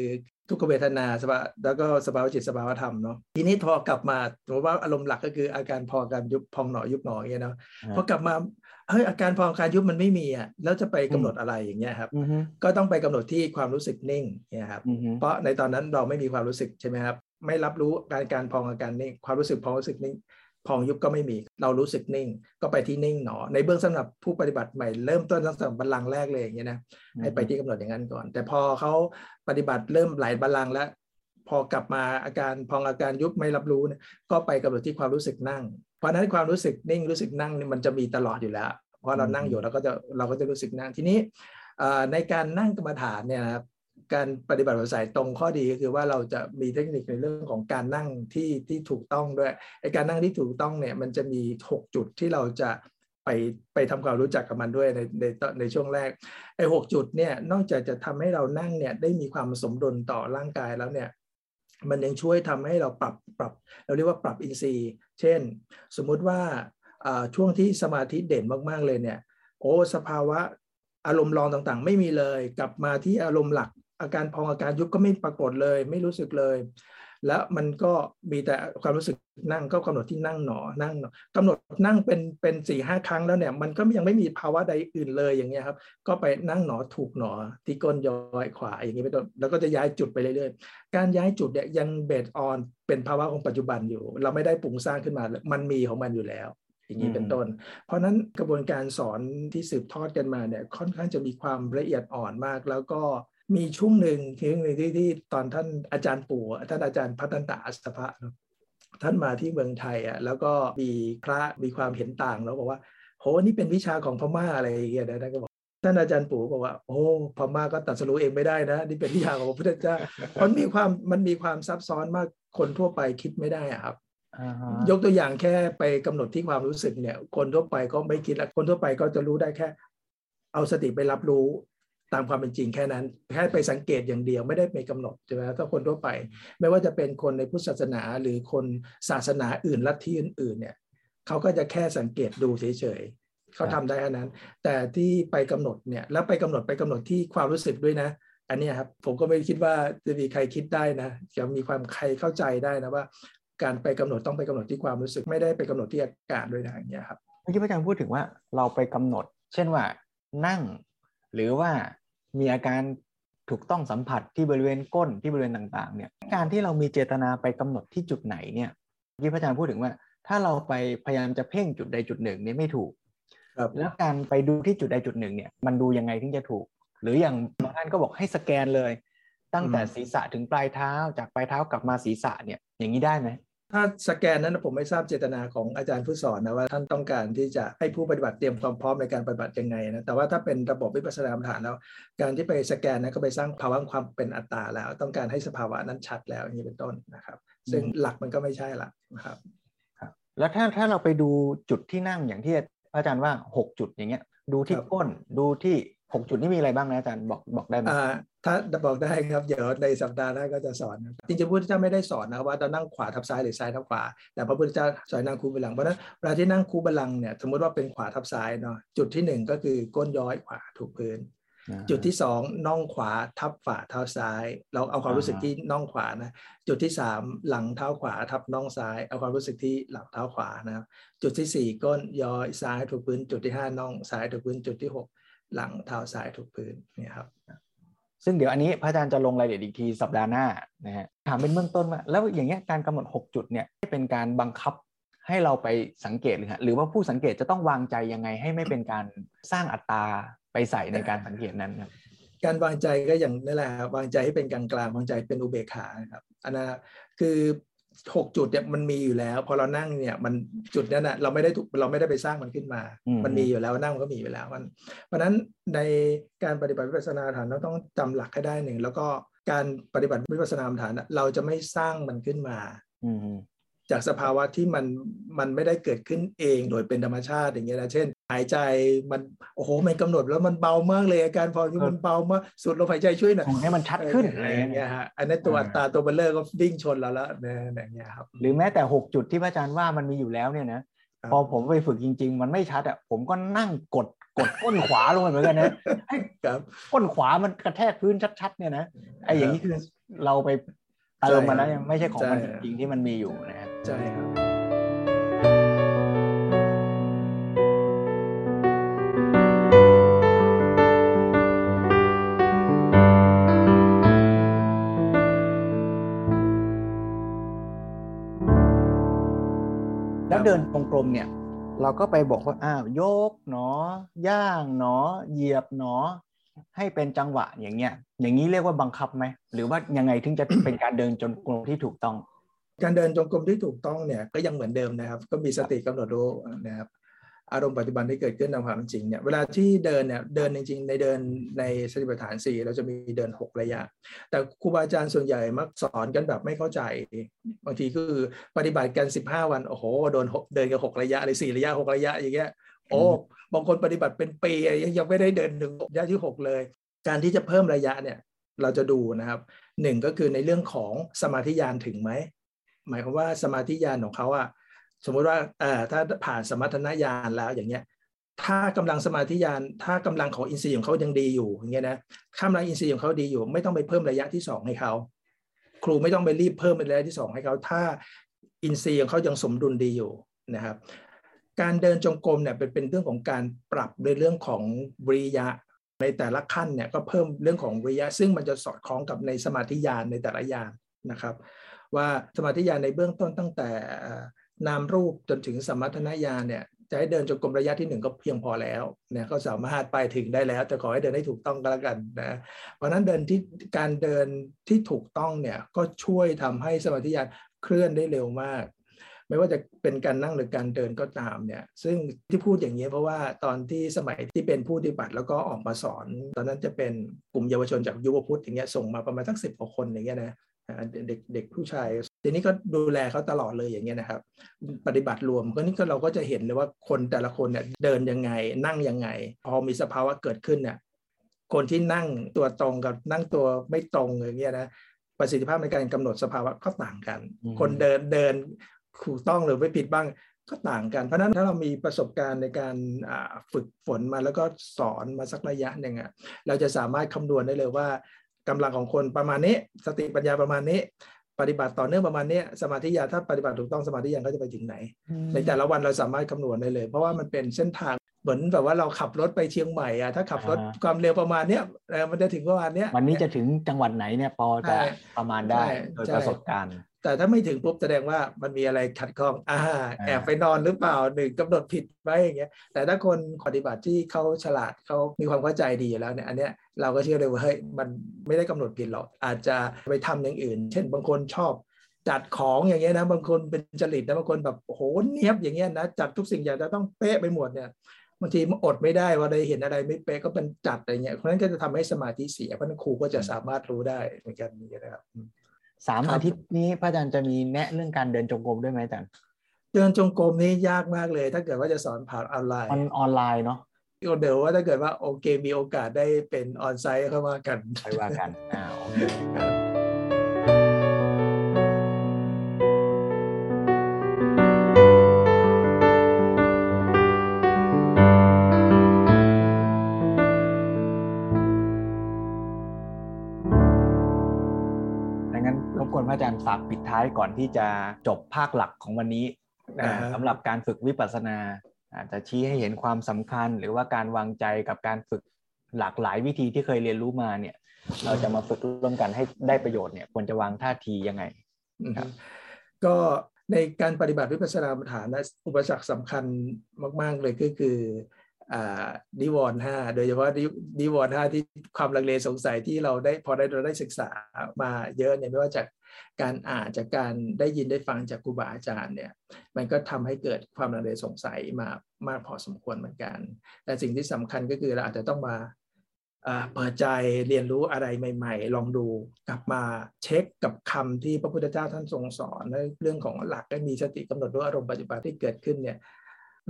ทุกขเวทนาสภาแล้วก็สภาวะจิตสภาวะธรรมเนาะทีนี้พอกลับมาสมมติว่าอารมณ์หลักก็คืออาการพอการยุบพองหนอยุบหนออย่างเงี้ยเนาะพอกลับมาเฮ้ยอาการพอการยุบมันไม่มีอะแล้วจะไปกำหนดอะไรอย่างเงี้ยครับก็ต้องไปกำหนดที่ความรู้สึกนิ่งเนี่ยครับเพราะในตอนนั้นเราไม่มีความรู้สึกใช่ไหมครับ ไม่รับรู้การการพองอาการนิ่ง ความรู้สึกพองรู้สึกนิ่งพองยุบก็ไม่มี เรารู้สึกนิ่ง ก็ไปที่นิ่งหนอ ในเบื้องสำหรับผู้ปฏิบัติใหม่เริ่มต้นตั้งแต่บัลลังก์แรกเลยอย่างเงี้ยนะให้ไปที่กำหนดอย่างนั้นก่อน แต่พอเขาปฏิบัติเริ่มหลายบัลลังก์แล้ว พอกลับมาอาการพองอาการยุบไม่รับรู้เนี่ยก็ไปกำหนดที่ความรู้สึกนั่ง เพราะนั้นความรู้สึกนิ่งรู้สึกนั่งมันจะมีตลอดอยู่แล้วเพราะเรานั่งอยู่เราก็จะเราก็จะรู้สึกนั่งทีนี้ในการนั่งกรรมฐานเนี่ยนะครับ การปฏิบัติแบบสายตรงข้อดีก็คือว่าเราจะมีเทคนิคในเรื่องของการนั่งที่ที่ถูกต้องด้วยไอการนั่งที่ถูกต้องเนี่ยมันจะมี 6 จุดที่เราจะไปไปทำความรู้จักกับมันด้วยในในในช่วงแรกไอหจุดเนี่ยนอกจากจะทำให้เรานั่งเนี่ยได้มีความสมดุลต่อร่างกายแล้วเนี่ยมันยังช่วยทำให้เราปรับปรับ เราเรียกว่าปรับอินทรีย์ เช่น สมมุติว่าช่วงที่สมาธิเด่นมากๆเลยเนี่ยโอ้สภาวะอารมณ์รองต่างๆ ไม่มีเลย กลับมาที่อารมณ์หลัก อาการพองอาการยุบก็ไม่ปรากฏเลย ไม่รู้สึกเลย แล้วมันก็มีแต่ความรู้สึกนั่งก็กำหนดที่นั่งหนอนั่งหนอกำหนดนั่งเป็นเป็นสี่ห้าครั้งแล้วเนี่ย มันก็ยังไม่มีภาวะใดอื่นเลยอย่างเงี้ยครับ ก็ไปนั่งหนอถูกหนอที่ก้นย้อยขวาอย่างนี้ไปต้นแล้วก็จะย้ายจุดไปเรื่อยๆ การย้ายจุดเนี่ยยังเบสออนเป็นภาวะของปัจจุบันอยู่ เราไม่ได้ปรุงสร้างขึ้นมา มันมีของมันอยู่แล้วอย่างนี้เป็นต้น เพราะนั้นกระบวนการสอนที่สืบทอดกันมาเนี่ยค่อนข้างจะมีความละเอียดอ่อนมาก แล้วก็ มีช่วงหนึ่งช่วงหนึ่งที่ที่ตอนท่านอาจารย์ปู่ท่านอาจารย์พัฒนตาอัสภะท่านมาที่เมืองไทยอะแล้วก็มีพระมีความเห็นต่างแล้วบอกว่าโหนี่เป็นวิชาของพม่าอะไรอย่างเงี้ยนะท่านก็บอกท่านอาจารย์ปู่บอกว่า โอ้พม่าก็ตัดสู้เองไม่ได้นะ นี่เป็นวิชาของพระพุทธเจ้ามันมีความมันมีความซับซ้อนมากคนทั่วไปคิดไม่ได้อะครับยกตัวอย่างแค่ไปกำหนดที่ความรู้สึกเนี่ย คนทั่วไปก็ไม่คิดแล้วคนทั่วไปก็จะรู้ได้แค่ เอาสติไปรับรู้ ตามความเป็นจริงแค่นั้นแค่ไปสังเกตอย่างเดียวไม่ได้ไปกำหนดใช่ไหมถ้าคนทั่วไป ไม่ว่าจะเป็นคนในพุทธศาสนาหรือคนศาสนาอื่นลัทธิอื่นๆเนี่ยเขาก็จะแค่สังเกตดูเฉยๆเขาทำได้แค่นั้น แต่ที่ไปกำหนดเนี่ยแล้วไปกำหนดไปกำหนดที่ความรู้สึกด้วยนะ อันนี้ครับผมก็ไม่คิดว่าจะมีใครคิดได้นะจะมีความใครเข้าใจได้นะว่า การไปกำหนดต้องไปกำหนดที่ความรู้สึกไม่ได้ไปกำหนดที่อากาศด้วยนะอย่างเงี้ยครับเมื่อกี้พระอาจารย์พูดถึงว่าเราไปกำหนด เช่นว่านั่งหรือว่า มีอาการถูกต้องสัมผัสที่บริเวณก้นที่บริเวณต่างๆเนี่ยการที่เรามีเจตนาไปกำหนดที่จุดไหนเนี่ยที่พระอาจารย์พูดถึงว่า ถ้าเราไปพยายามจะเพ่งจุดใดจุดหนึ่งนี่ไม่ถูกครับแล้วการไปดูที่จุดใดจุดหนึ่งเนี่ยมันดูยังไงถึงจะถูก หรืออย่างบางท่านก็บอกให้สแกนเลย ตั้งแต่ศีรษะถึงปลายเท้าจากปลายเท้ากลับมาศีรษะเนี่ยอย่างนี้ได้ไหม ถ้าสแกนนั้นผมไม่ทราบเจตนาของอาจารย์ผู้สอนนะว่าท่านต้องการที่จะให้ผู้ปฏิบัติเตรียมความพร้อมในการปฏิบัติยังไงนะแต่ว่าถ้าเป็นระบบวิปัสสนากรรมฐานแล้ว การที่ไปสแกนนั้นก็ไปสร้างภาวะความเป็นอัตตาแล้ว ต้องการให้สภาวะนั้นชัดแล้วอย่างนี้เป็นต้นนะครับ ซึ่งหลักมันก็ไม่ใช่ละนะครับครับ แล้วถ้าถ้าเราไปดูจุดที่นั่งอย่างที่อาจารย์ว่า 6 จุดอย่างเงี้ย ดูที่ก้นดูที่หกจุดนี้มีอะไรบ้างนะอาจารย์บอกบอกได้ไหม ถ้าบอกได้ครับเดี๋ยวในสัปดาห์หน้าก็จะสอนจริงๆพระพุทธเจ้าไม่ได้สอนนะว่าจะนั่งขวาทับซ้ายหรือซ้ายทับขวา แต่พระพุทธเจ้าสอนนั่งคูบัลลังเพราะนั้นเวลาที่นั่งคูบัลลังเนี่ยสมมติว่าเป็นขวาทับซ้ายเนาะจุดที่หนึ่งก็คือก้นย้อยขวาถูกพื้น จุดที่สองน่องขวาทับฝ่าเท้าซ้าย เราเอาความรู้สึกที่น่องขวานะจุดที่สามหลังเท้าขวาทับน่องซ้าย เอาความรู้สึกที่หลังเท้าขวานะครับจุดที่สี่ก้นย้อยซ้ายถูกพื้น จุดที่ห้าน่องซ้ายถูกพื้นจุดที่หกหลังเท้าซ้ายถูกพื้นเนี่ยครับ ซึ่งเดี๋ยวอันนี้พระอาจารย์จะลงรายละเอียดอีกทีสัปดาห์หน้านะฮะถามเป็นเบื้องต้นว่าแล้วอย่างเงี้ยการกำหนด 6 จุดเนี่ยเป็นการบังคับให้เราไปสังเกตหรือฮะหรือว่าผู้สังเกตจะต้องวางใจยังไงให้ไม่เป็นการสร้างอัตราไปใส่ในการสังเกตนั้นครับการวางใจก็อย่างนั่นแหละครับวางใจให้เป็นกลางกลางวางใจเป็นอุเบกขาครับอันนั้นคือ หกจุดเนี่ยมันมีอยู่แล้ว พอเรานั่งเนี่ยมันจุดนั้นนะเราไม่ได้ถูกเราไม่ได้ไปสร้างมันขึ้นมา มันมีอยู่แล้วนั่งมันก็มีอยู่แล้วมัน เพราะนั้นในการปฏิบัติวิปัสสนาฐานเราต้องจำหลักให้ได้หนึ่งแล้วก็การปฏิบัติวิปัสสนาฐานเราจะไม่สร้างมันขึ้นมา จากสภาวะที่มันมันไม่ได้เกิดขึ้นเองโดยเป็นธรรมชาติอย่างเงี้ยนะเช่น หายใจมันโอ้โหมันกำหนดแล้วมันเบามากเลยอาการพอที่มันเบามากสุดลมหายใจช่วยหน่อยให้มันชัดขึ้นอะไรอย่างเงี้ยฮะอันนั้นตัวอัตราตัวเบลเลอร์ก็วิ่งชนเราแล้วนะอย่างเงี้ยครับหรือแม้แต่หกจุดที่พระอาจารย์ว่ามันมีอยู่แล้วเนี่ยนะพอผมไปฝึกจริง ๆ มันไม่ชัดอะผมก็นั่งกดกดก้นขวาลงไปเหมือนกันนะให้ก้นขวามันกระแทกพื้นชัดๆเนี่ยนะไอ้อย่างนี้คือเราไปเติมมาแล้วยังไม่ใช่ของมันจริงที่มันมีอยู่นะ ใช่ครับแล้วเดินตรงกลมเนี่ย เราก็ไปบอกว่าอ้าวโยกหนอย่างหนอ เหยียบหนอ ให้เป็นจังหวะอย่างเงี้ย อย่างนี้เรียกว่าบังคับไหม หรือว่ายังไงถึงจะเป็นการเดินจนกลมที่ถูกต้อง การเดินจงกรมที่ถูกต้องเนี่ยก็ยังเหมือนเดิมนะครับ ก็มีสติกำหนดรู้นะครับอารมณ์ปัจจุบันที่เกิดขึ้นตามความจริงเนี่ยเวลาที่เดินเนี่ยเดินจริง ๆ ในเดินในสติปัฏฐานสี่เราจะมีเดิน 6 ระยะ แต่ครูบาอาจารย์ส่วนใหญ่มักสอนกันแบบไม่เข้าใจ บางทีคือปฏิบัติกัน 15 วัน โอ้โหโดนเดินกันหกระยะเลยสี่ระยะหกระยะอย่างเงี้ยโอ้บางคนปฏิบัติเป็นปียังไม่ได้เดินถึงระยะที่ 6 เลย การที่จะเพิ่มระยะเนี่ยเราจะดูนะครับหนึ่งก็คือในเรื่องของสมาธิญาณถึงไหม หมายความว่าสมาธิญาณของเขาอะสมมุติว่าเอ่อถ้าผ่านสมรรถนะญาณแล้วอย่างเงี้ยถ้ากำลังสมาธิญาณถ้ากำลังของอินทรีย์ของเขายังดีอยู่อย่างเงี้ยนะกำลังอินทรีย์ของเขาดีอยู่ ไม่ต้องไปเพิ่มระยะที่สองให้เขาครูไม่ต้องไปรีบเพิ่มระยะที่สองให้เขาถ้าอินทรีย์ของเขายังสมดุลดีอยู่นะครับ การเดินจงกรมเนี่ยเป็นเป็นเรื่องของการปรับในเรื่องของวิริยะในแต่ละขั้นเนี่ยก็เพิ่มเรื่องของวิริยะ ซึ่งมันจะสอดคล้องกับในสมาธิญาณในแต่ละญาณนะครับ ว่าสมาธิญาณในเบื้องต้นตั้งแต่นามรูปจนถึงสมรรถนญาณเนี่ยจะให้เดินจงกรมระยะที่หนึ่งก็เพียงพอแล้วเนี่ยก็สามารถไปถึงได้แล้ว แต่ขอให้เดินให้ถูกต้องก็แล้วกันนะเพราะนั้นเดินที่การเดินที่ถูกต้องเนี่ยก็ช่วยทำให้สมาธิญาณเคลื่อนได้เร็วมากไม่ว่าจะเป็นการนั่งหรือการเดินก็ตามเนี่ย ซึ่งที่พูดอย่างนี้เพราะว่าตอนที่สมัยที่เป็นผู้ปฏิบัติแล้วก็ออกมาสอน ตอนนั้นจะเป็นกลุ่มเยาวชนจากยุวพุทธอย่างเงี้ยส่งมาประมาณสักสิบกว่าคนอย่างเงี้ยนะ เด็กเด็กผู้ชายทีนี้ก็ดูแลเขาตลอดเลยอย่างเงี้ยนะครับ ปฏิบัติรวมก็นี่ก็เราก็จะเห็นเลยว่าคนแต่ละคนเนี่ยเดินยังไง นั่งยังไง พอมีสภาวะเกิดขึ้นเนี่ยคนที่นั่งตัวตรงกับนั่งตัวไม่ตรงอย่างเงี้ยนะประสิทธิภาพในการกำหนดสภาวะก็ต่างกัน คนเดินเดินถูกต้องหรือไม่ผิดบ้างก็ต่างกัน เพราะนั้นถ้าเรามีประสบการณ์ในการฝึกฝนมาแล้วก็สอนมาสักระยะหนึ่งอะเราจะสามารถคำนวณได้เลยว่า กำลังของคนประมาณนี้ สติปัญญาประมาณนี้ ปฏิบัติต่อเนื่องประมาณนี้สมาธิญาถ้าปฏิบัติถูกต้องสมาธิญาณก็จะไปถึงไหน ในแต่ละวันเราสามารถคำนวณได้เลย เพราะว่ามันเป็นเส้นทางเหมือนแบบว่าเราขับรถไปเชียงใหม่อะถ้าขับรถความเร็วประมาณเนี้ยมันจะถึงประมาณเนี้ยวันนี้จะถึงจังหวัดไหนเนี่ยพอจะประมาณได้โดยประสบการณ์ แต่ถ้าไม่ถึงปุ๊บแสดงว่ามันมีอะไรขัดข้องอ่าแอบไปนอนหรือเปล่าหนึ่งกำหนดผิดไว้อย่างเงี้ยแต่ถ้าคนปฏิบัติที่เขาฉลาดเขามีความเข้าใจดีแล้วเนี่ยอันเนี้ยเราก็เชื่อเลยว่าเฮ้ยมันไม่ได้กำหนดผิดหรอกอาจจะไปทำอย่างอื่น เช่นบางคนชอบจัดของอย่างเงี้ยนะบางคนเป็นจริตนะบางคนแบบโหเนี้ยบอย่างเงี้ยนะจัดทุกสิ่งอย่างจะต้องเป๊ะไปหมดเนี่ยบางทีมันอดไม่ได้ว่าได้เห็นอะไรไม่เป๊ะก็เป็นจัดอะไรเงี้ยเพราะนั้นก็จะทำให้สมาธิเสียเพราะนั้นครูก็จะสามารถรู้ได้เหมือนกันนี่นะครับ สามอาทิตย์นี้พระอาจารย์จะมีแนะเรื่องการเดินจงกรมด้วยไหมอาจารย์เดินจงกรมนี่ยากมากเลย ถ้าเกิดว่าจะสอนผ่านออนไลน์มันออนไลน์เนาะเดี๋ยวว่าถ้าเกิดว่าโอเคมีโอกาสได้เป็นออนไซต์เข้ามากันไปว่ากันอ่าโอเค ฝากปิดท้ายก่อนที่จะจบภาคหลักของวันนี้สำหรับการฝึกวิปัสสนา อาจจะชี้ให้เห็นความสำคัญ หรือว่าการวางใจกับการฝึกหลากหลายวิธีที่เคยเรียนรู้มาเนี่ย เราจะมาฝึกร่วมกันให้ได้ประโยชน์เนี่ยควรจะวางท่าทียังไงครับก็ในการปฏิบัติวิปัสสนาฐานนะอุปสรรคสำคัญมาก ๆ เลยก็คือนิวรณ์ห้าโดยเฉพาะนิวรณ์ห้าที่ความลังเลสงสัยที่เราได้พอได้เราได้ศึกษามาเยอะเนี่ยไม่ว่าจาก การอ่านจากการได้ยินได้ฟังจากครูบาอาจารย์เนี่ยมันก็ทำให้เกิดความลังเลสงสัยมามากพอสมควรเหมือนกัน แต่สิ่งที่สำคัญก็คือเราอาจจะต้องมาเปิดใจเรียนรู้อะไรใหม่ ๆ ลองดูกลับมาเช็คกับคำที่พระพุทธเจ้าท่านทรงสอนในเรื่องของหลักให้มีสติกำหนดรู้อารมณ์ปัจจุบันที่เกิดขึ้นเนี่ย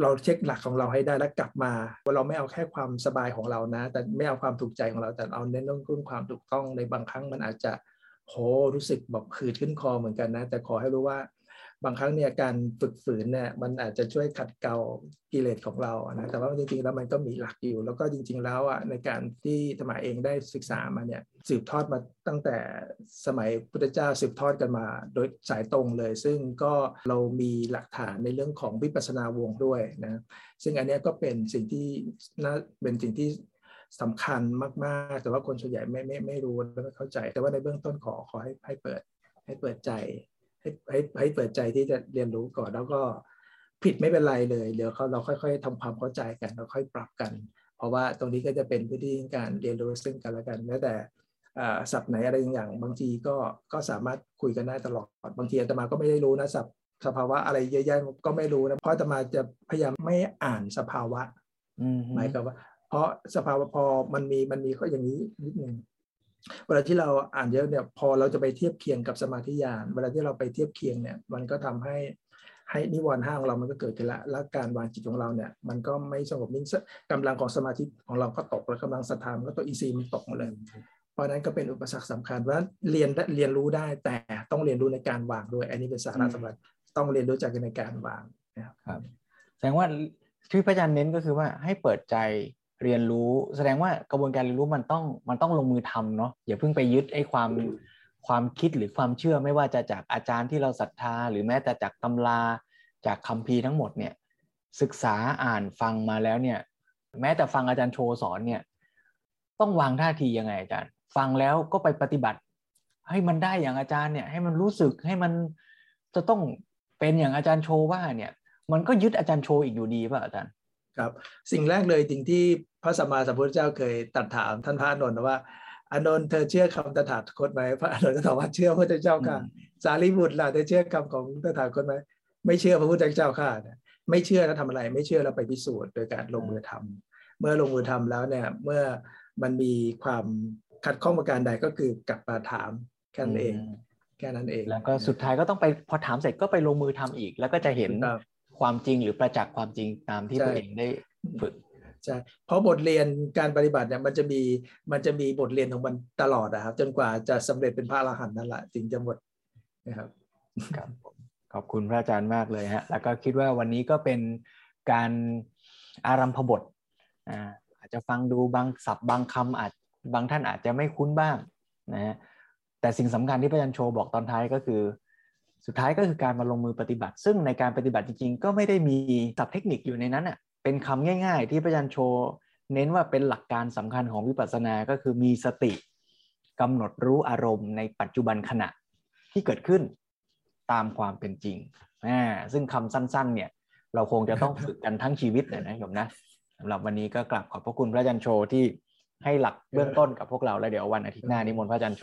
เราเช็คหลักของเราให้ได้แล้วกลับมาว่าเราไม่เอาแค่ความสบายของเรานะ แต่ไม่เอาความถูกใจของเราแต่เอาเน้นเรื่องความถูกต้องในบางครั้งมันอาจจะ โหรู้สึกแบบขืดขึ้นคอเหมือนกันนะ แต่ขอให้รู้ว่าบางครั้งเนี่ยการฝึกฝืนเนี่ยมันอาจจะช่วยขัดเกลากิเลสของเรานะแต่ว่าจริงๆแล้วมันก็มีหลักอยู่ แล้วก็จริง ๆ แล้วอะในการที่ธรรมาเองได้ศึกษามาเนี่ยสืบทอดมาตั้งแต่สมัยพุทธเจ้าสืบทอดกันมา โดยสายตรงเลย ซึ่งก็เรามีหลักฐานในเรื่องของวิปัสสนาวงด้วยนะซึ่งอันนี้ก็เป็นสิ่งที่น่าเป็นสิ่งที่ สำคัญมากๆ แต่ว่าคนส่วนใหญ่ไม่ไม่ไม่รู้และไม่เข้าใจ แต่ว่าในเบื้องต้นขอขอให้ให้เปิด ให้เปิดใจ ให้ให้ให้เปิดใจที่จะเรียนรู้ก่อนแล้วก็ผิดไม่เป็นไรเลยเดี๋ยวเขาเราค่อย ๆทำความเข้าใจกันเราค่อยปรับกัน เพราะว่าตรงนี้ก็จะเป็นพื้นที่การเรียนรู้ซึ่งกันและกันแม้แต่ศัพท์ไหนอะไรอย่างบางทีก็ก็สามารถคุยกันได้ตลอดบางทีอาตมาก็ไม่ได้รู้นะศัพท์สภาวะอะไรเยอะแยะก็ไม่รู้นะเพราะอาตมาจะพยายามไม่อ่านสภาวะหมายกับว่า เพราะสภาวะพอมันมีมันมีก็อย่างนี้นิดนึงเวลาที่เราอ่านเยอะเนี่ยพอเราจะไปเทียบเคียงกับสมาธิญาณเวลาที่เราไปเทียบเคียงเนี่ยมันก็ทำให้ให้นิวรณ์ห้าของเรามันก็เกิดขึ้นละแล้วการวางจิตของเราเนี่ยมันก็ไม่สงบนิ่งกำลังของสมาธิของเราก็ตกแล้วกำลังสถานก็ตัวอีซีมันตกหมดเลยเพราะนั้นก็เป็นอุปสรรคสำคัญเพราะฉะนั้นเรียนเรียนรู้ได้แต่ต้องเรียนรู้ในการวางด้วย อันนี้เป็นสาระสำคัญต้องเรียนรู้จักในการวางนะครับแสดงว่าที่พระอาจารย์เน้นก็คือว่าให้เปิดใจ เรียนรู้แสดงว่ากระบวนการเรียนรู้มันต้องมันต้องลงมือทำเนาะอย่าเพิ่งไปยึดไอ้ความความคิดหรือความเชื่อไม่ว่าจะจากอาจารย์ที่เราศรัทธา หรือแม้แต่จากตำราจากคัมภีร์ทั้งหมดเนี่ยศึกษาอ่านฟังมาแล้วเนี่ย แม้แต่ฟังอาจารย์โชสอนเนี่ย ต้องวางท่าทียังไงอาจารย์ ฟังแล้วก็ไปปฏิบัติ ให้มันได้อย่างอาจารย์เนี่ย ให้มันรู้สึกให้มันจะต้องเป็นอย่างอาจารย์โชว่าเนี่ย มันก็ยึดอาจารย์โชอีกอยู่ดีป่ะอาจารย์ ครับสิ่งแรกเลยสิ่งที่พระสัมมาสัมพุทธเจ้าเคยตัดถามท่านพระอนุนว่าอานนท์เธอเชื่อคำตถาคตไหมพระอานนท์ก็ตอบว่าเชื่อพระพุทธเจ้าค่ะ สารีบุตรล่ะเธอเชื่อคำของตถาคตไหมไม่เชื่อพระพุทธเจ้าค่ะไม่เชื่อแล้วทำอะไร ไม่เชื่อแล้วไปพิสูจน์โดยการลงมือทำเมื่อลงมือทำแล้วเนี่ยเมื่อมันมีความขัดข้องประการใดก็คือกลับมาถามแค่นั้นเองแค่นั้นเองแล้วก็สุดท้ายก็ต้องไปพอถามเสร็จก็ไปลงมือทำอีก แล้วก็จะเห็น ความจริงหรือประจักษ์ความจริงตามที่ตัวเองได้ฝึกใช่เพราะบทเรียนการปฏิบัติเนี่ยมันจะมีมันจะมีบทเรียนของมันตลอดนะครับ จนกว่าจะสำเร็จเป็นพระอรหันต์นั่นแหละจึงจะหมดนะครับครับขอบคุณพระอาจารย์มากเลยฮะแล้วก็คิดว่าวันนี้ก็เป็นการอารัมพบทอ่าอาจจะฟังดูบางศัพท์บางคำอาจบางท่านอาจจะไม่คุ้นบ้างนะฮะแต่สิ่งสำคัญที่พระอาจารย์โชบอกตอนท้ายก็คือ สุดท้ายก็คือการมาลงมือปฏิบัติ ซึ่งในการปฏิบัติจริงๆ ก็ไม่ได้มีศัพท์เทคนิคอยู่ในนั้นอะเป็นคำง่ายๆ ที่พระอาจารย์โชเน้นว่าเป็นหลักการสำคัญของวิปัสสนาก็คือมีสติกำหนดรู้อารมณ์ในปัจจุบันขณะที่เกิดขึ้นตามความเป็นจริงอ่าซึ่งคำสั้นๆ เนี่ยเราคงจะต้องฝึกกันทั้งชีวิตเลยนะโยมนะสำหรับวันนี้ก็กลับขอบพระคุณพระอาจารย์โชที่ให้หลักเบื้องต้นกับพวกเราแล้วเดี๋ยววันอาทิตย์หน้านิมนต์พระอาจารย์โช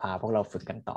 พาพวกเราฝึกกันต่อ